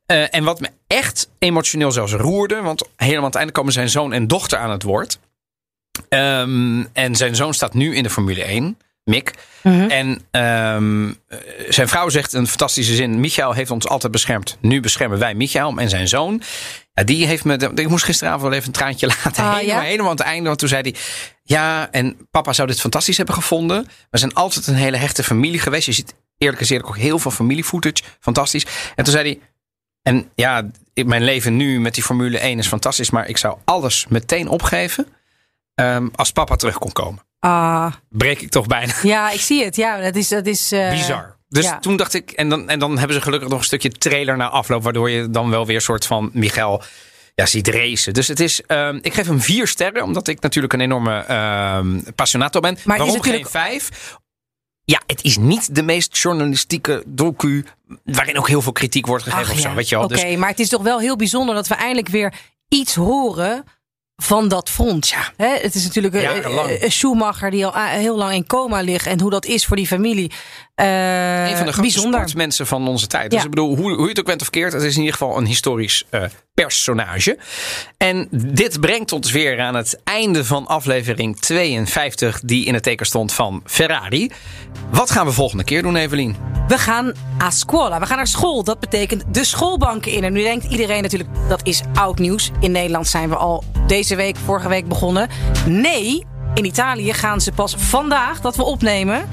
Speaker 1: Eh, en wat me echt emotioneel zelfs roerde, want helemaal aan het einde komen zijn zoon en dochter aan het woord. Ehm, en zijn zoon staat nu in de Formule 1, Mick.
Speaker 2: Mhm.
Speaker 1: En ehm, eh, zijn vrouw zegt een fantastische zin. Michael heeft ons altijd beschermd. Nu beschermen wij Michael en zijn zoon. Ja, die heeft me. Ik moest gisteravond wel even een traantje laten.
Speaker 2: Ah,
Speaker 1: helemaal,
Speaker 2: ja?
Speaker 1: helemaal aan het einde. Want toen zei hij. Ja, en papa zou dit fantastisch hebben gevonden. We zijn altijd een hele hechte familie geweest. Je ziet eerlijk gezegd ook heel veel familiefootage. Fantastisch. En toen zei hij. En ja, mijn leven nu met die Formule 1 is fantastisch. Maar ik zou alles meteen opgeven. ehm, als papa terug kon komen.
Speaker 2: Ah,
Speaker 1: Breek ik toch bijna.
Speaker 2: ja, ik zie het. Ja, dat is... Dat is eh,
Speaker 1: Bizar. Dus
Speaker 2: ja.
Speaker 1: toen dacht ik, en dan, en dan hebben ze gelukkig nog een stukje trailer na afloop, waardoor je dan wel weer een soort van Michael ja, ziet racen. Dus het is, ehm, ik geef hem vier sterren, omdat ik natuurlijk een enorme ehm passionato ben.
Speaker 2: Maar het is
Speaker 1: Waarom
Speaker 2: natuurlijk-
Speaker 1: geen vijf? Ja, het is niet de meest journalistieke docu waarin ook heel veel kritiek wordt gegeven
Speaker 2: Ach,
Speaker 1: of zo,
Speaker 2: ja.
Speaker 1: weet je wel.
Speaker 2: Oké,
Speaker 1: Dus
Speaker 2: maar het is toch wel heel bijzonder dat we eindelijk weer iets horen van dat front.
Speaker 1: Ja.
Speaker 2: Het is natuurlijk een- Schumacher die al heel lang in coma ligt. En hoe dat is voor die familie. Eh,
Speaker 1: een van de grootste
Speaker 2: bijzonder.
Speaker 1: sportmensen van onze tijd. Dus ik bedoel, hoe, hoe je het ook bent of verkeerd, het is in ieder geval een historisch eh, personage. En dit brengt ons weer aan het einde van aflevering 52, die in het teken stond van Ferrari. Wat gaan we volgende keer doen, Evelien?
Speaker 2: We gaan a scuola. We gaan naar school. Dat betekent de schoolbanken in. En nu denkt iedereen natuurlijk, dat is oud nieuws. In Nederland zijn we al deze week, vorige week begonnen. Nee, in Italië gaan ze pas vandaag, dat we opnemen...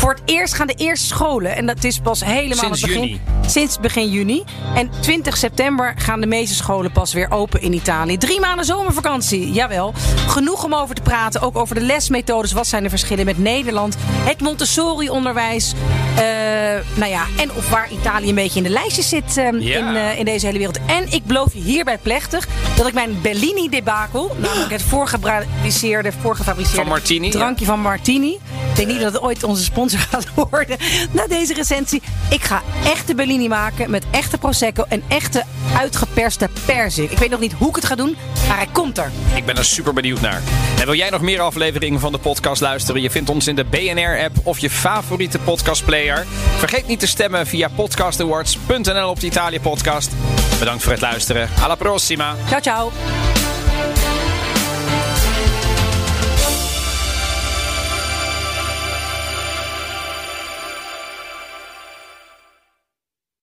Speaker 2: Voor het eerst gaan de eerste scholen. En dat is pas helemaal
Speaker 1: Sinds
Speaker 2: het begin.
Speaker 1: juni.
Speaker 2: Sinds begin juni. En 20 september gaan de meeste scholen pas weer open in Italië. Drie maanden zomervakantie. Jawel. Genoeg om over te praten. Ook over de lesmethodes. Wat zijn de verschillen met Nederland? Het Montessori-onderwijs. Eh, nou ja, en of waar Italië een beetje in de lijstjes zit eh,
Speaker 1: Ja.
Speaker 2: in, eh, in deze hele wereld. En ik beloof je hierbij plechtig dat ik mijn Bellini-debakel, namelijk het voorgefabriceerde, voorgefabriceerde
Speaker 1: Van Martini,
Speaker 2: drankje van Martini. Ik denk niet dat het ooit onze sponsor gaat worden na deze recensie. Ik ga echte Bellini maken met echte Prosecco en echte uitgeperste perzik. Ik weet nog niet hoe ik het ga doen, maar hij komt er.
Speaker 1: Ik ben er super benieuwd naar. En wil jij nog meer afleveringen van de podcast luisteren? Je vindt ons in de BNR-app of je favoriete podcastplayer. Vergeet niet te stemmen via podcastawards.nl op de Italië-podcast. Bedankt voor het luisteren. Alla prossima!
Speaker 2: Ciao, ciao.